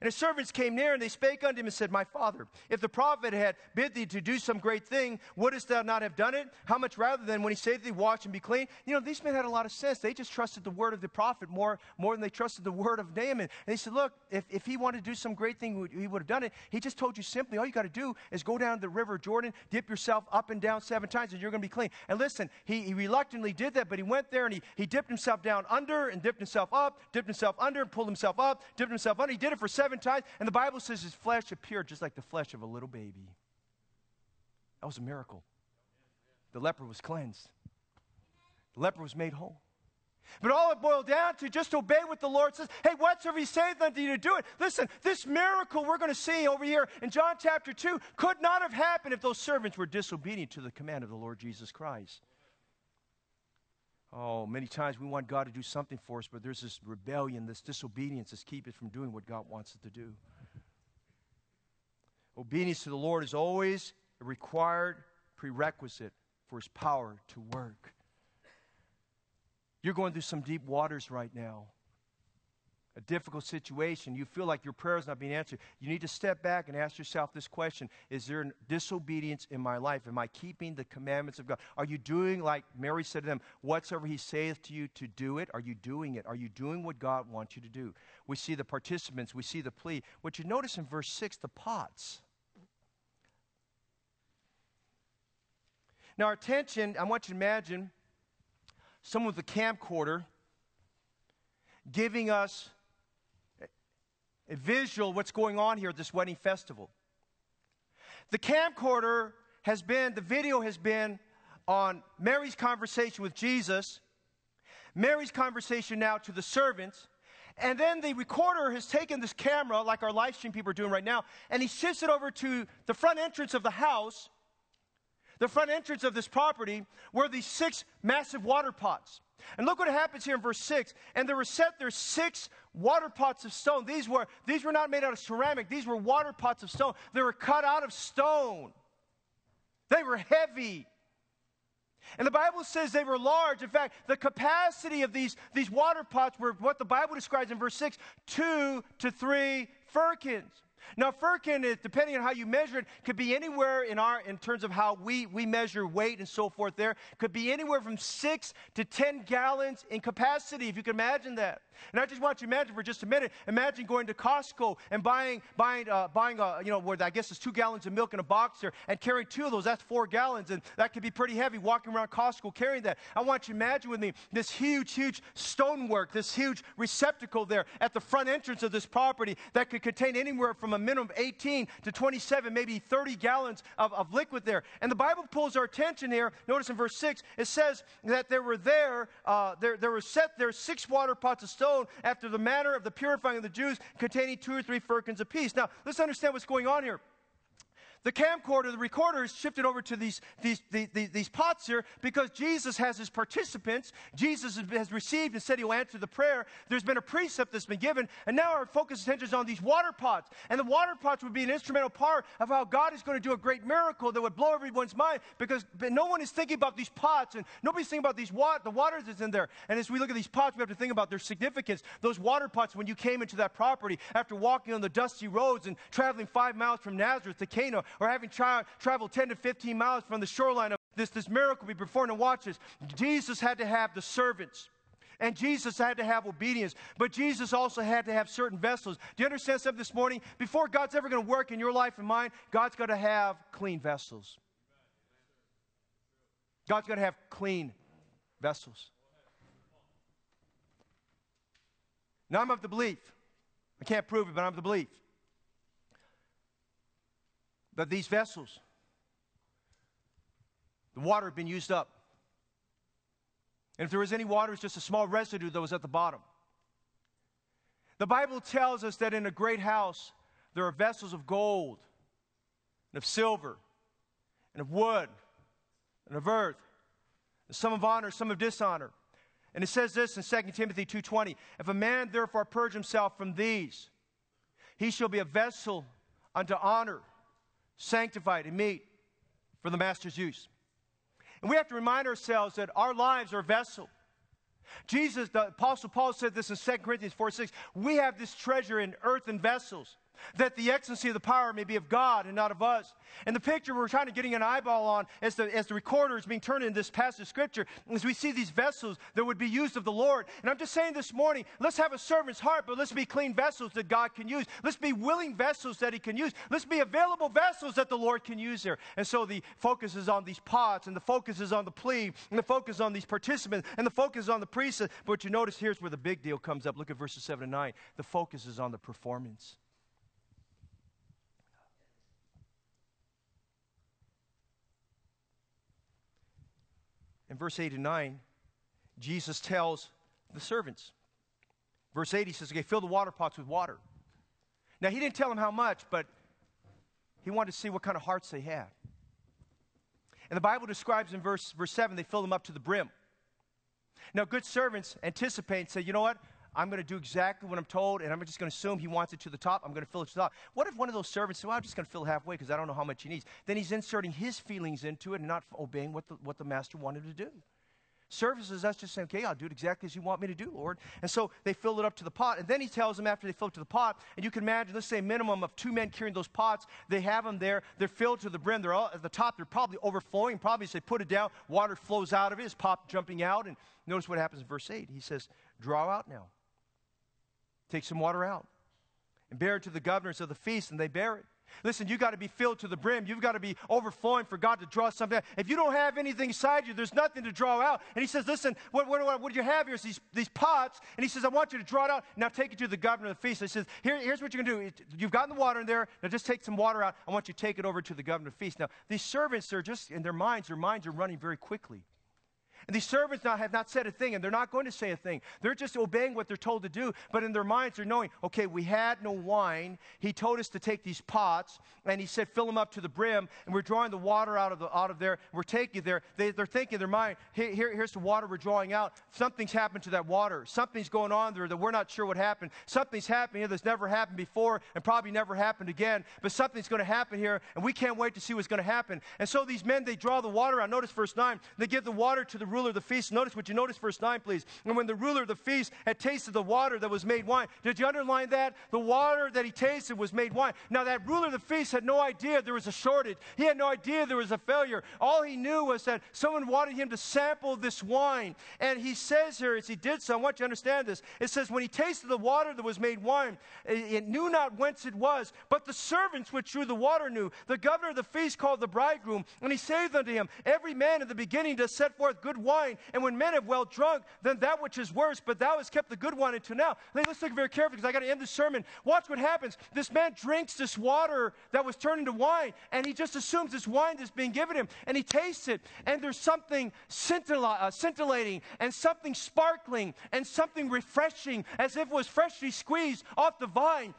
And his servants came near, and they spake unto him and said, My father, if the prophet had bid thee to do some great thing, wouldst thou not have done it? How much rather than when he said to thee, Watch and be clean? You know, these men had a lot of sense. They just trusted the word of the prophet more, more than they trusted the word of Naaman. And they said, Look, if, if he wanted to do some great thing, he would have done it. He just told you simply, All you got to do is go down the river Jordan, dip yourself up and down seven times, and you're going to be clean. And listen, he, he reluctantly did that, but he went there and he, he dipped himself down under and dipped himself up, dipped himself under and pulled himself up, dipped himself under. He did it for seven times, and the Bible Bible says his flesh appeared just like the flesh of a little baby. That was a miracle. The leper was cleansed, the leper was made whole. But all it boiled down to just obey what the Lord says. Hey, whatsoever He saith unto you to do it. Listen, this miracle we're going to see over here in John chapter 2 could not have happened if those servants were disobedient to the command of the Lord Jesus Christ. Oh, many times we want God to do something for us, but there's this rebellion, this disobedience that's keep us from doing what God wants us to do. Obedience to the Lord is always a required prerequisite for His power to work. You're going through some deep waters right now a difficult situation, you feel like your prayer is not being answered, you need to step back and ask yourself this question Is there disobedience in my life? Am I keeping the commandments of God? Are you doing like Mary said to them, Whatsoever he saith to you to do it? Are you doing it? Are you doing what God wants you to do? We see the participants, we see the plea. What you notice in verse 6, the pots. Now, our attention, I want you to imagine someone with a camcorder giving us visual what's going on here at this wedding festival. The camcorder has been, the video has been on Mary's conversation with Jesus, Mary's conversation now to the servants, and then the recorder has taken this camera, like our live stream people are doing right now, and he shifts it over to the front entrance of the house, the front entrance of this property, where these six massive water pots. And look what happens here in verse 6. And there were set there six water pots of stone. These were, these were not made out of ceramic, these were water pots of stone. They were cut out of stone. They were heavy. And the Bible says they were large. In fact, the capacity of these, these water pots were what the Bible describes in verse 6 two to three firkins. Now, firkin, is, depending on how you measure it, could be anywhere in our in terms of how we, we measure weight and so forth. There could be anywhere from six to ten gallons in capacity, if you can imagine that. And I just want you to imagine for just a minute. Imagine going to Costco and buying buying uh, buying a you know where I guess it's two gallons of milk in a box there, and carrying two of those. That's four gallons, and that could be pretty heavy. Walking around Costco carrying that. I want you to imagine with me this huge, huge stonework, this huge receptacle there at the front entrance of this property that could contain anywhere from from a minimum of 18 to 27, maybe 30 gallons of, of liquid there. And the Bible pulls our attention here. Notice in verse 6, it says that there were there, uh, there, there were set there six water pots of stone after the manner of the purifying of the Jews, containing two or three firkins apiece. Now, let's understand what's going on here. The camcorder, the recorder is shifted over to these, these, these, these, pots here because Jesus has his participants. Jesus has received and said he'll answer the prayer. There's been a precept that's been given, and now our focus attention is on these water pots. And the water pots would be an instrumental part of how God is going to do a great miracle that would blow everyone's mind because no one is thinking about these pots and nobody's thinking about these water, the water that's in there. And as we look at these pots, we have to think about their significance. Those water pots, when you came into that property after walking on the dusty roads and traveling five miles from Nazareth to Cana, or having tra- traveled 10 to 15 miles from the shoreline of this, this miracle be performed. And watch this. Jesus had to have the servants. And Jesus had to have obedience. But Jesus also had to have certain vessels. Do you understand something this morning? Before God's ever going to work in your life and mine, God's got to have clean vessels. God's got to have clean vessels. Now I'm of the belief. I can't prove it, but I'm of the belief that these vessels, the water had been used up. And if there was any water, it's just a small residue that was at the bottom. The Bible tells us that in a great house, there are vessels of gold, and of silver, and of wood, and of earth, and some of honor, some of dishonor. And it says this in 2 Timothy 2:20, if a man therefore purge himself from these, he shall be a vessel unto honor, sanctified, and meet for the master's use. And we have to remind ourselves that our lives are a vessel. Jesus, the Apostle Paul said this in 2 Corinthians 4 6. We have this treasure in earthen vessels that the excellency of the power may be of God and not of us. And the picture we're trying to getting an eyeball on as the, as the recorder is being turned in this passage of scripture, as we see these vessels that would be used of the Lord. And I'm just saying this morning, let's have a servant's heart, but let's be clean vessels that God can use. Let's be willing vessels that He can use. Let's be available vessels that the Lord can use there. And so the focus is on these pots, and the focus is on the plea, and the focus on these participants, and the focus on the priest. But you notice here's where the big deal comes up. Look at verses 7 and 9. The focus is on the performance. In verse 8 and 9, Jesus tells the servants. Verse 8, he says, Okay, fill the water pots with water. Now, he didn't tell them how much, but he wanted to see what kind of hearts they had. And the Bible describes in verse, verse 7, they fill them up to the brim. Now, good servants anticipate and say, You know what? I'm going to do exactly what I'm told, and I'm just going to assume he wants it to the top. I'm going to fill it to the top. What if one of those servants says, well, I'm just going to fill halfway because I don't know how much he needs? Then he's inserting his feelings into it and not obeying what the, what the master wanted to do. Services, that's just saying, okay, I'll do it exactly as you want me to do, Lord. And so they fill it up to the pot. And then he tells them after they fill it to the pot, and you can imagine, let's say a minimum of two men carrying those pots. They have them there. They're filled to the brim. They're all at the top. They're probably overflowing. Probably as they put it down, water flows out of it. It's pop jumping out. And notice what happens in verse 8. He says, draw out now. Take some water out and bear it to the governors of the feast, and they bear it. Listen, you've got to be filled to the brim. You've got to be overflowing for God to draw something out. If you don't have anything inside you, there's nothing to draw out. And he says, Listen, what, what, what, what do you have here? Is these, these pots. And he says, I want you to draw it out. Now take it to the governor of the feast. He says, Here, Here's what you're going to do. You've gotten the water in there. Now just take some water out. I want you to take it over to the governor of the feast. Now, these servants, they're just in their minds, their minds are running very quickly. These servants now have not said a thing, and they're not going to say a thing. They're just obeying what they're told to do. But in their minds, they're knowing, okay, we had no wine. He told us to take these pots, and he said, fill them up to the brim, and we're drawing the water out of, the, out of there. We're taking there. They, are thinking in their mind, here, here's the water we're drawing out. Something's happened to that water. Something's going on there that we're not sure what happened. Something's happening here that's never happened before and probably never happened again. But something's going to happen here, and we can't wait to see what's going to happen. And so these men, they draw the water out. Notice verse 9. They give the water to the ruler of the feast. Notice what you notice, verse 9, please. And when the ruler of the feast had tasted the water that was made wine, did you underline that? The water that he tasted was made wine. Now, that ruler of the feast had no idea there was a shortage. He had no idea there was a failure. All he knew was that someone wanted him to sample this wine. And he says here, as he did so, I want you to understand this. It says, when he tasted the water that was made wine, it knew not whence it was, but the servants which drew the water knew. The governor of the feast called the bridegroom, and he said unto him, Every man in the beginning does set forth good wine wine. And when men have well drunk, then that which is worse, but thou hast kept the good wine until now. Let's look very carefully because I got to end the sermon. Watch what happens. This man drinks this water that was turned into wine, and he just assumes this wine that's being given him, and he tastes it, and there's something uh, scintillating, and something sparkling, and something refreshing, as if it was freshly squeezed off the vine.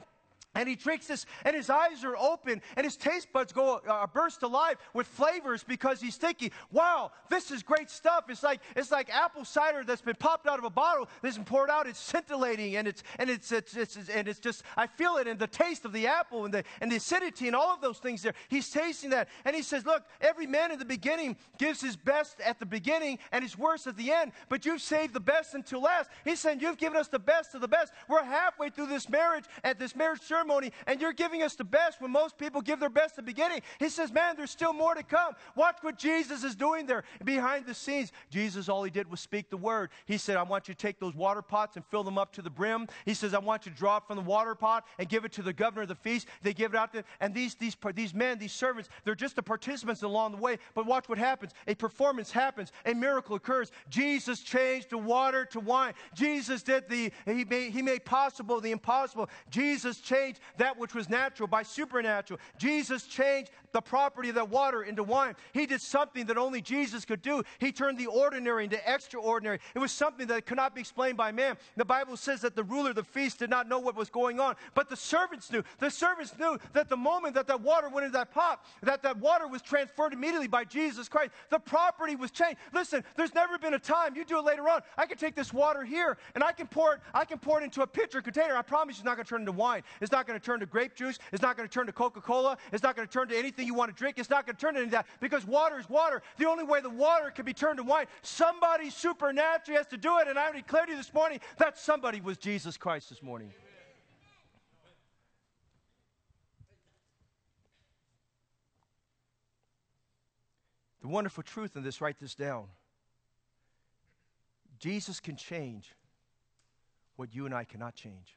And he drinks this, and his eyes are open, and his taste buds go uh, burst alive with flavors because he's thinking, "Wow, this is great stuff." It's like it's like apple cider that's been popped out of a bottle, that's been poured out. It's scintillating, and it's and it's, it's, it's, it's and it's just I feel it in the taste of the apple and the and the acidity and all of those things there. He's tasting that, and he says, "Look, every man in the beginning gives his best at the beginning and his worst at the end, but you've saved the best until last." He's saying, "You've given us the best of the best. We're halfway through this marriage at this marriage ceremony." Ceremony and you're giving us the best when most people give their best at the beginning. He says, Man, there's still more to come. Watch what Jesus is doing there behind the scenes. Jesus, all he did was speak the word. He said, I want you to take those water pots and fill them up to the brim. He says, I want you to draw it from the water pot and give it to the governor of the feast. They give it out to, and these, these, these men, these servants, they're just the participants along the way. But watch what happens. A performance happens, a miracle occurs. Jesus changed the water to wine. Jesus did the, he made, he made possible the impossible. Jesus changed changed that which was natural by supernatural. Jesus changed the property of that water into wine. He did something that only Jesus could do. He turned the ordinary into extraordinary. It was something that could not be explained by man. The Bible says that the ruler of the feast did not know what was going on, but the servants knew. The servants knew that the moment that that water went into that pot, that that water was transferred immediately by Jesus Christ. The property was changed. Listen, there's never been a time, you do it later on, I can take this water here and I can pour it, I can pour it into a pitcher container. I promise it's not going to turn into wine. It's not going to turn to grape juice. It's not going to turn to Coca Cola. It's not going to turn to anything you want to drink. It's not going to turn into that because water is water. The only way the water can be turned to wine, somebody supernaturally has to do it. And I declare to you this morning that somebody was Jesus Christ this morning. The wonderful truth in this, write this down. Jesus can change what you and I cannot change.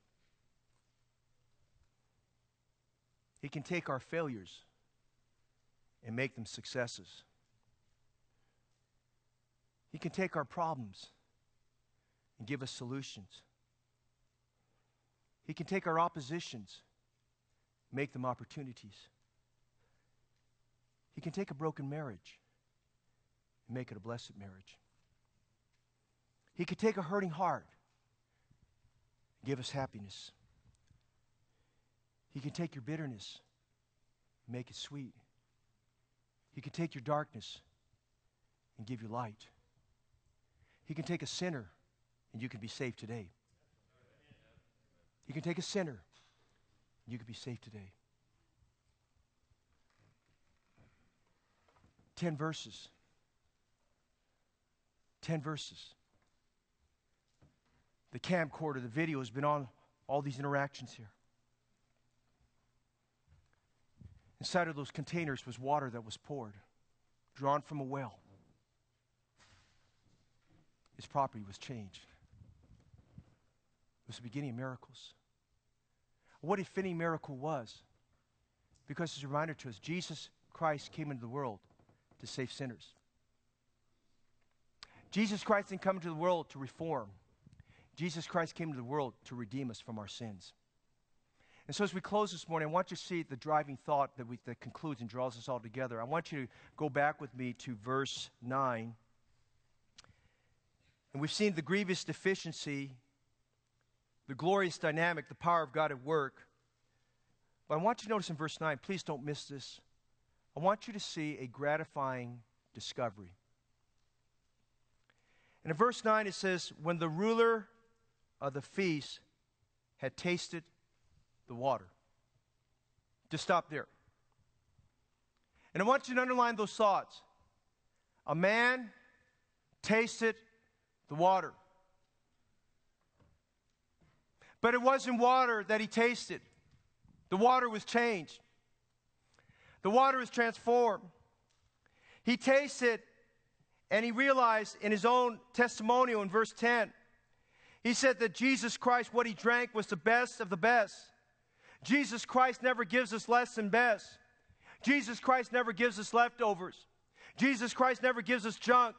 He can take our failures and make them successes. He can take our problems and give us solutions. He can take our oppositions, make them opportunities. He can take a broken marriage and make it a blessed marriage. He can take a hurting heart and give us happiness. He can take your bitterness make it sweet. He can take your darkness and give you light. He can take a sinner and you can be saved today. He can take a sinner and you can be saved today. Ten verses. Ten verses. The camcorder, the video has been on all these interactions here. Inside of those containers was water that was poured, drawn from a well. His property was changed. It was the beginning of miracles. What if any, miracle was, because it's a reminder to us Jesus Christ came into the world to save sinners. Jesus Christ didn't come into the world to reform. Jesus Christ came into the world to redeem us from our sins. And so, as we close this morning, I want you to see the driving thought that, we, that concludes and draws us all together. I want you to go back with me to verse 9. And we've seen the grievous deficiency, the glorious dynamic, the power of God at work. But I want you to notice in verse 9, please don't miss this. I want you to see a gratifying discovery. And in verse 9, it says, When the ruler of the feast had tasted the water. Just stop there. And I want you to underline those thoughts. A man tasted the water. But it wasn't water that he tasted, the water was changed, the water was transformed. He tasted and he realized in his own testimonial in verse 10, he said that Jesus Christ, what he drank was the best of the best. Jesus Christ never gives us less than best. Jesus Christ never gives us leftovers. Jesus Christ never gives us junk.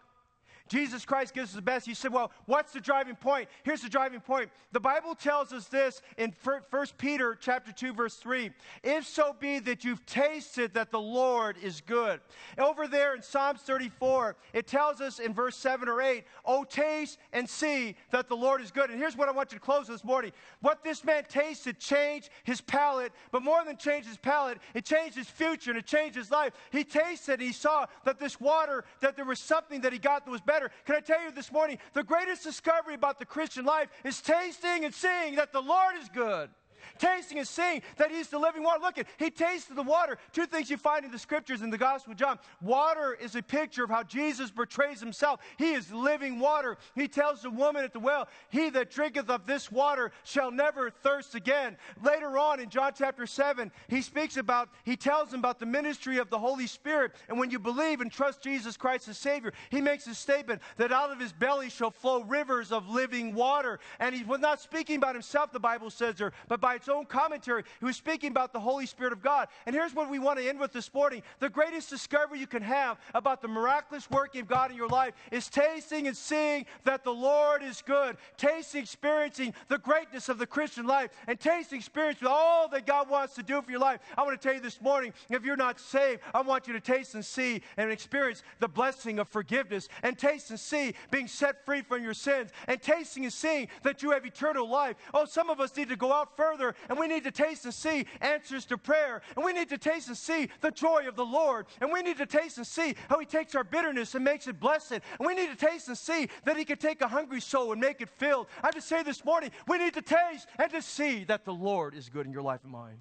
Jesus Christ gives us the best. He said, well, what's the driving point? Here's the driving point. The Bible tells us this in 1 Peter chapter 2, verse 3. If so be that you've tasted that the Lord is good. Over there in Psalms 34, it tells us in verse 7 or 8, oh, taste and see that the Lord is good. And here's what I want you to close this morning. What this man tasted changed his palate, but more than changed his palate, it changed his future and it changed his life. He tasted and he saw that this water, that there was something that he got that was better better. Can I tell you this morning, the greatest discovery about the Christian life is tasting and seeing that the Lord is good tasting and seeing that he's the living water. Look at, he tasted the water. Two things you find in the scriptures in the Gospel of John. Water is a picture of how Jesus portrays himself. He is living water. He tells the woman at the well, He that drinketh of this water shall never thirst again. Later on in John chapter 7, he speaks about, he tells them about the ministry of the Holy Spirit. And when you believe and trust Jesus Christ as Savior, he makes a statement that out of his belly shall flow rivers of living water. And he was not speaking about himself, the Bible says there, but by its own commentary. He was speaking about the Holy Spirit of God. And here's what we want to end with this morning. The greatest discovery you can have about the miraculous working of God in your life is tasting and seeing that the Lord is good. Tasting, experiencing the greatness of the Christian life, and tasting, experiencing all that God wants to do for your life. I want to tell you this morning if you're not saved, I want you to taste and see and experience the blessing of forgiveness, and taste and see being set free from your sins, and tasting and seeing that you have eternal life. Oh, some of us need to go out further and we need to taste and see answers to prayer. And we need to taste and see the joy of the Lord. And we need to taste and see how He takes our bitterness and makes it blessed. And we need to taste and see that He can take a hungry soul and make it filled. I just say this morning, we need to taste and to see that the Lord is good in your life and mine.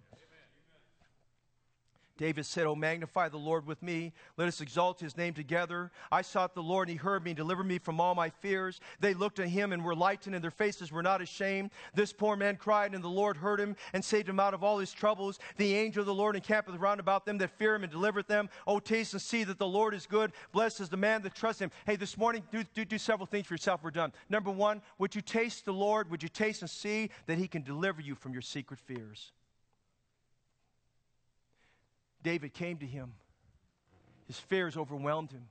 David said, Oh, magnify the Lord with me. Let us exalt his name together. I sought the Lord, and he heard me and delivered me from all my fears. They looked at him and were lightened, and their faces were not ashamed. This poor man cried, and the Lord heard him and saved him out of all his troubles. The angel of the Lord encampeth round about them that fear him and delivereth them. Oh, taste and see that the Lord is good. Blessed is the man that trusts him. Hey, this morning, do, do, do several things for yourself. We're done. Number one, would you taste the Lord? Would you taste and see that he can deliver you from your secret fears? David came to him. His fears overwhelmed him.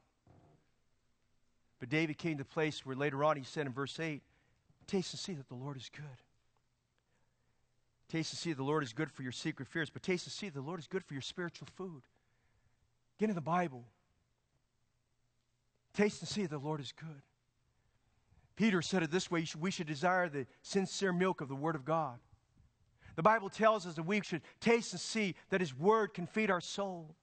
But David came to the place where later on he said in verse 8, Taste and see that the Lord is good. Taste and see that the Lord is good for your secret fears, but taste and see the Lord is good for your spiritual food. Get in the Bible. Taste and see that the Lord is good. Peter said it this way we should desire the sincere milk of the Word of God. The Bible tells us that we should taste and see that His Word can feed our soul.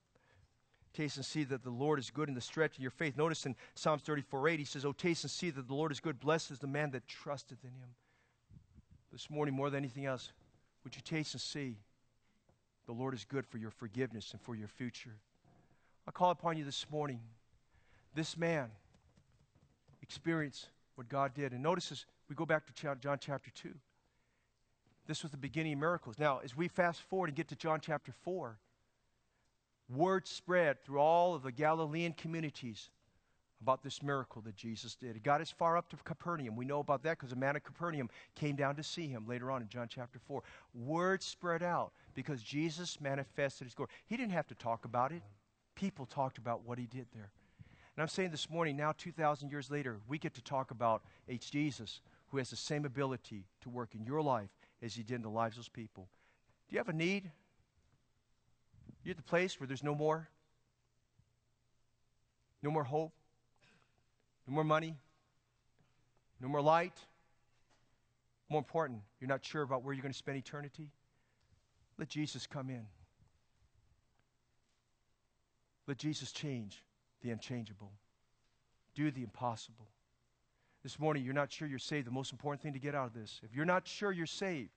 Taste and see that the Lord is good in the stretch of your faith. Notice in Psalms 34 8, he says, Oh, taste and see that the Lord is good. Blessed is the man that trusteth in Him. This morning, more than anything else, would you taste and see the Lord is good for your forgiveness and for your future? I call upon you this morning. This man experienced what God did. And notice as we go back to John chapter 2. This was the beginning of miracles. Now, as we fast forward and get to John chapter 4, word spread through all of the Galilean communities about this miracle that Jesus did. It got as far up to Capernaum. We know about that because a man of Capernaum came down to see him later on in John chapter 4. Word spread out because Jesus manifested his glory. He didn't have to talk about it, people talked about what he did there. And I'm saying this morning, now 2,000 years later, we get to talk about H. Jesus, who has the same ability to work in your life as he did in the lives of those people. Do you have a need? You're at the place where there's no more? No more hope? No more money? No more light? More important, you're not sure about where you're going to spend eternity? Let Jesus come in. Let Jesus change the unchangeable. Do the impossible this morning you're not sure you're saved, the most important thing to get out of this, if you're not sure you're saved,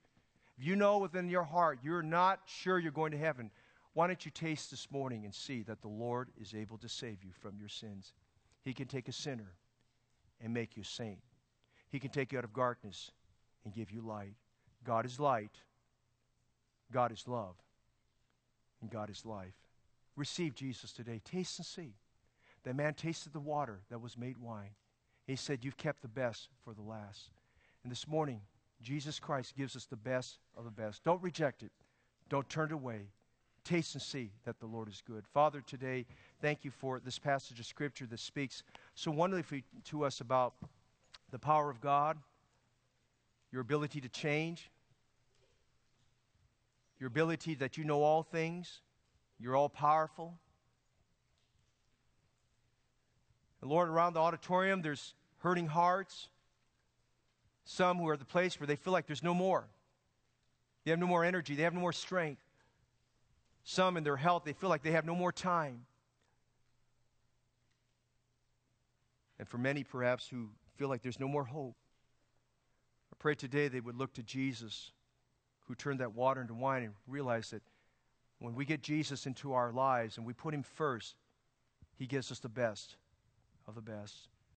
if you know within your heart you're not sure you're going to heaven, why don't you taste this morning and see that the Lord is able to save you from your sins? He can take a sinner and make you a saint. He can take you out of darkness and give you light. God is light, God is love, and God is life. Receive Jesus today. Taste and see. That man tasted the water that was made wine. He said, You've kept the best for the last. And this morning, Jesus Christ gives us the best of the best. Don't reject it, don't turn it away. Taste and see that the Lord is good. Father, today, thank you for this passage of Scripture that speaks so wonderfully to us about the power of God, your ability to change, your ability that you know all things, you're all powerful. And Lord, around the auditorium, there's hurting hearts. Some who are at the place where they feel like there's no more. They have no more energy, they have no more strength. Some in their health, they feel like they have no more time. And for many, perhaps, who feel like there's no more hope, I pray today they would look to Jesus, who turned that water into wine, and realize that when we get Jesus into our lives and we put him first, he gives us the best of the best.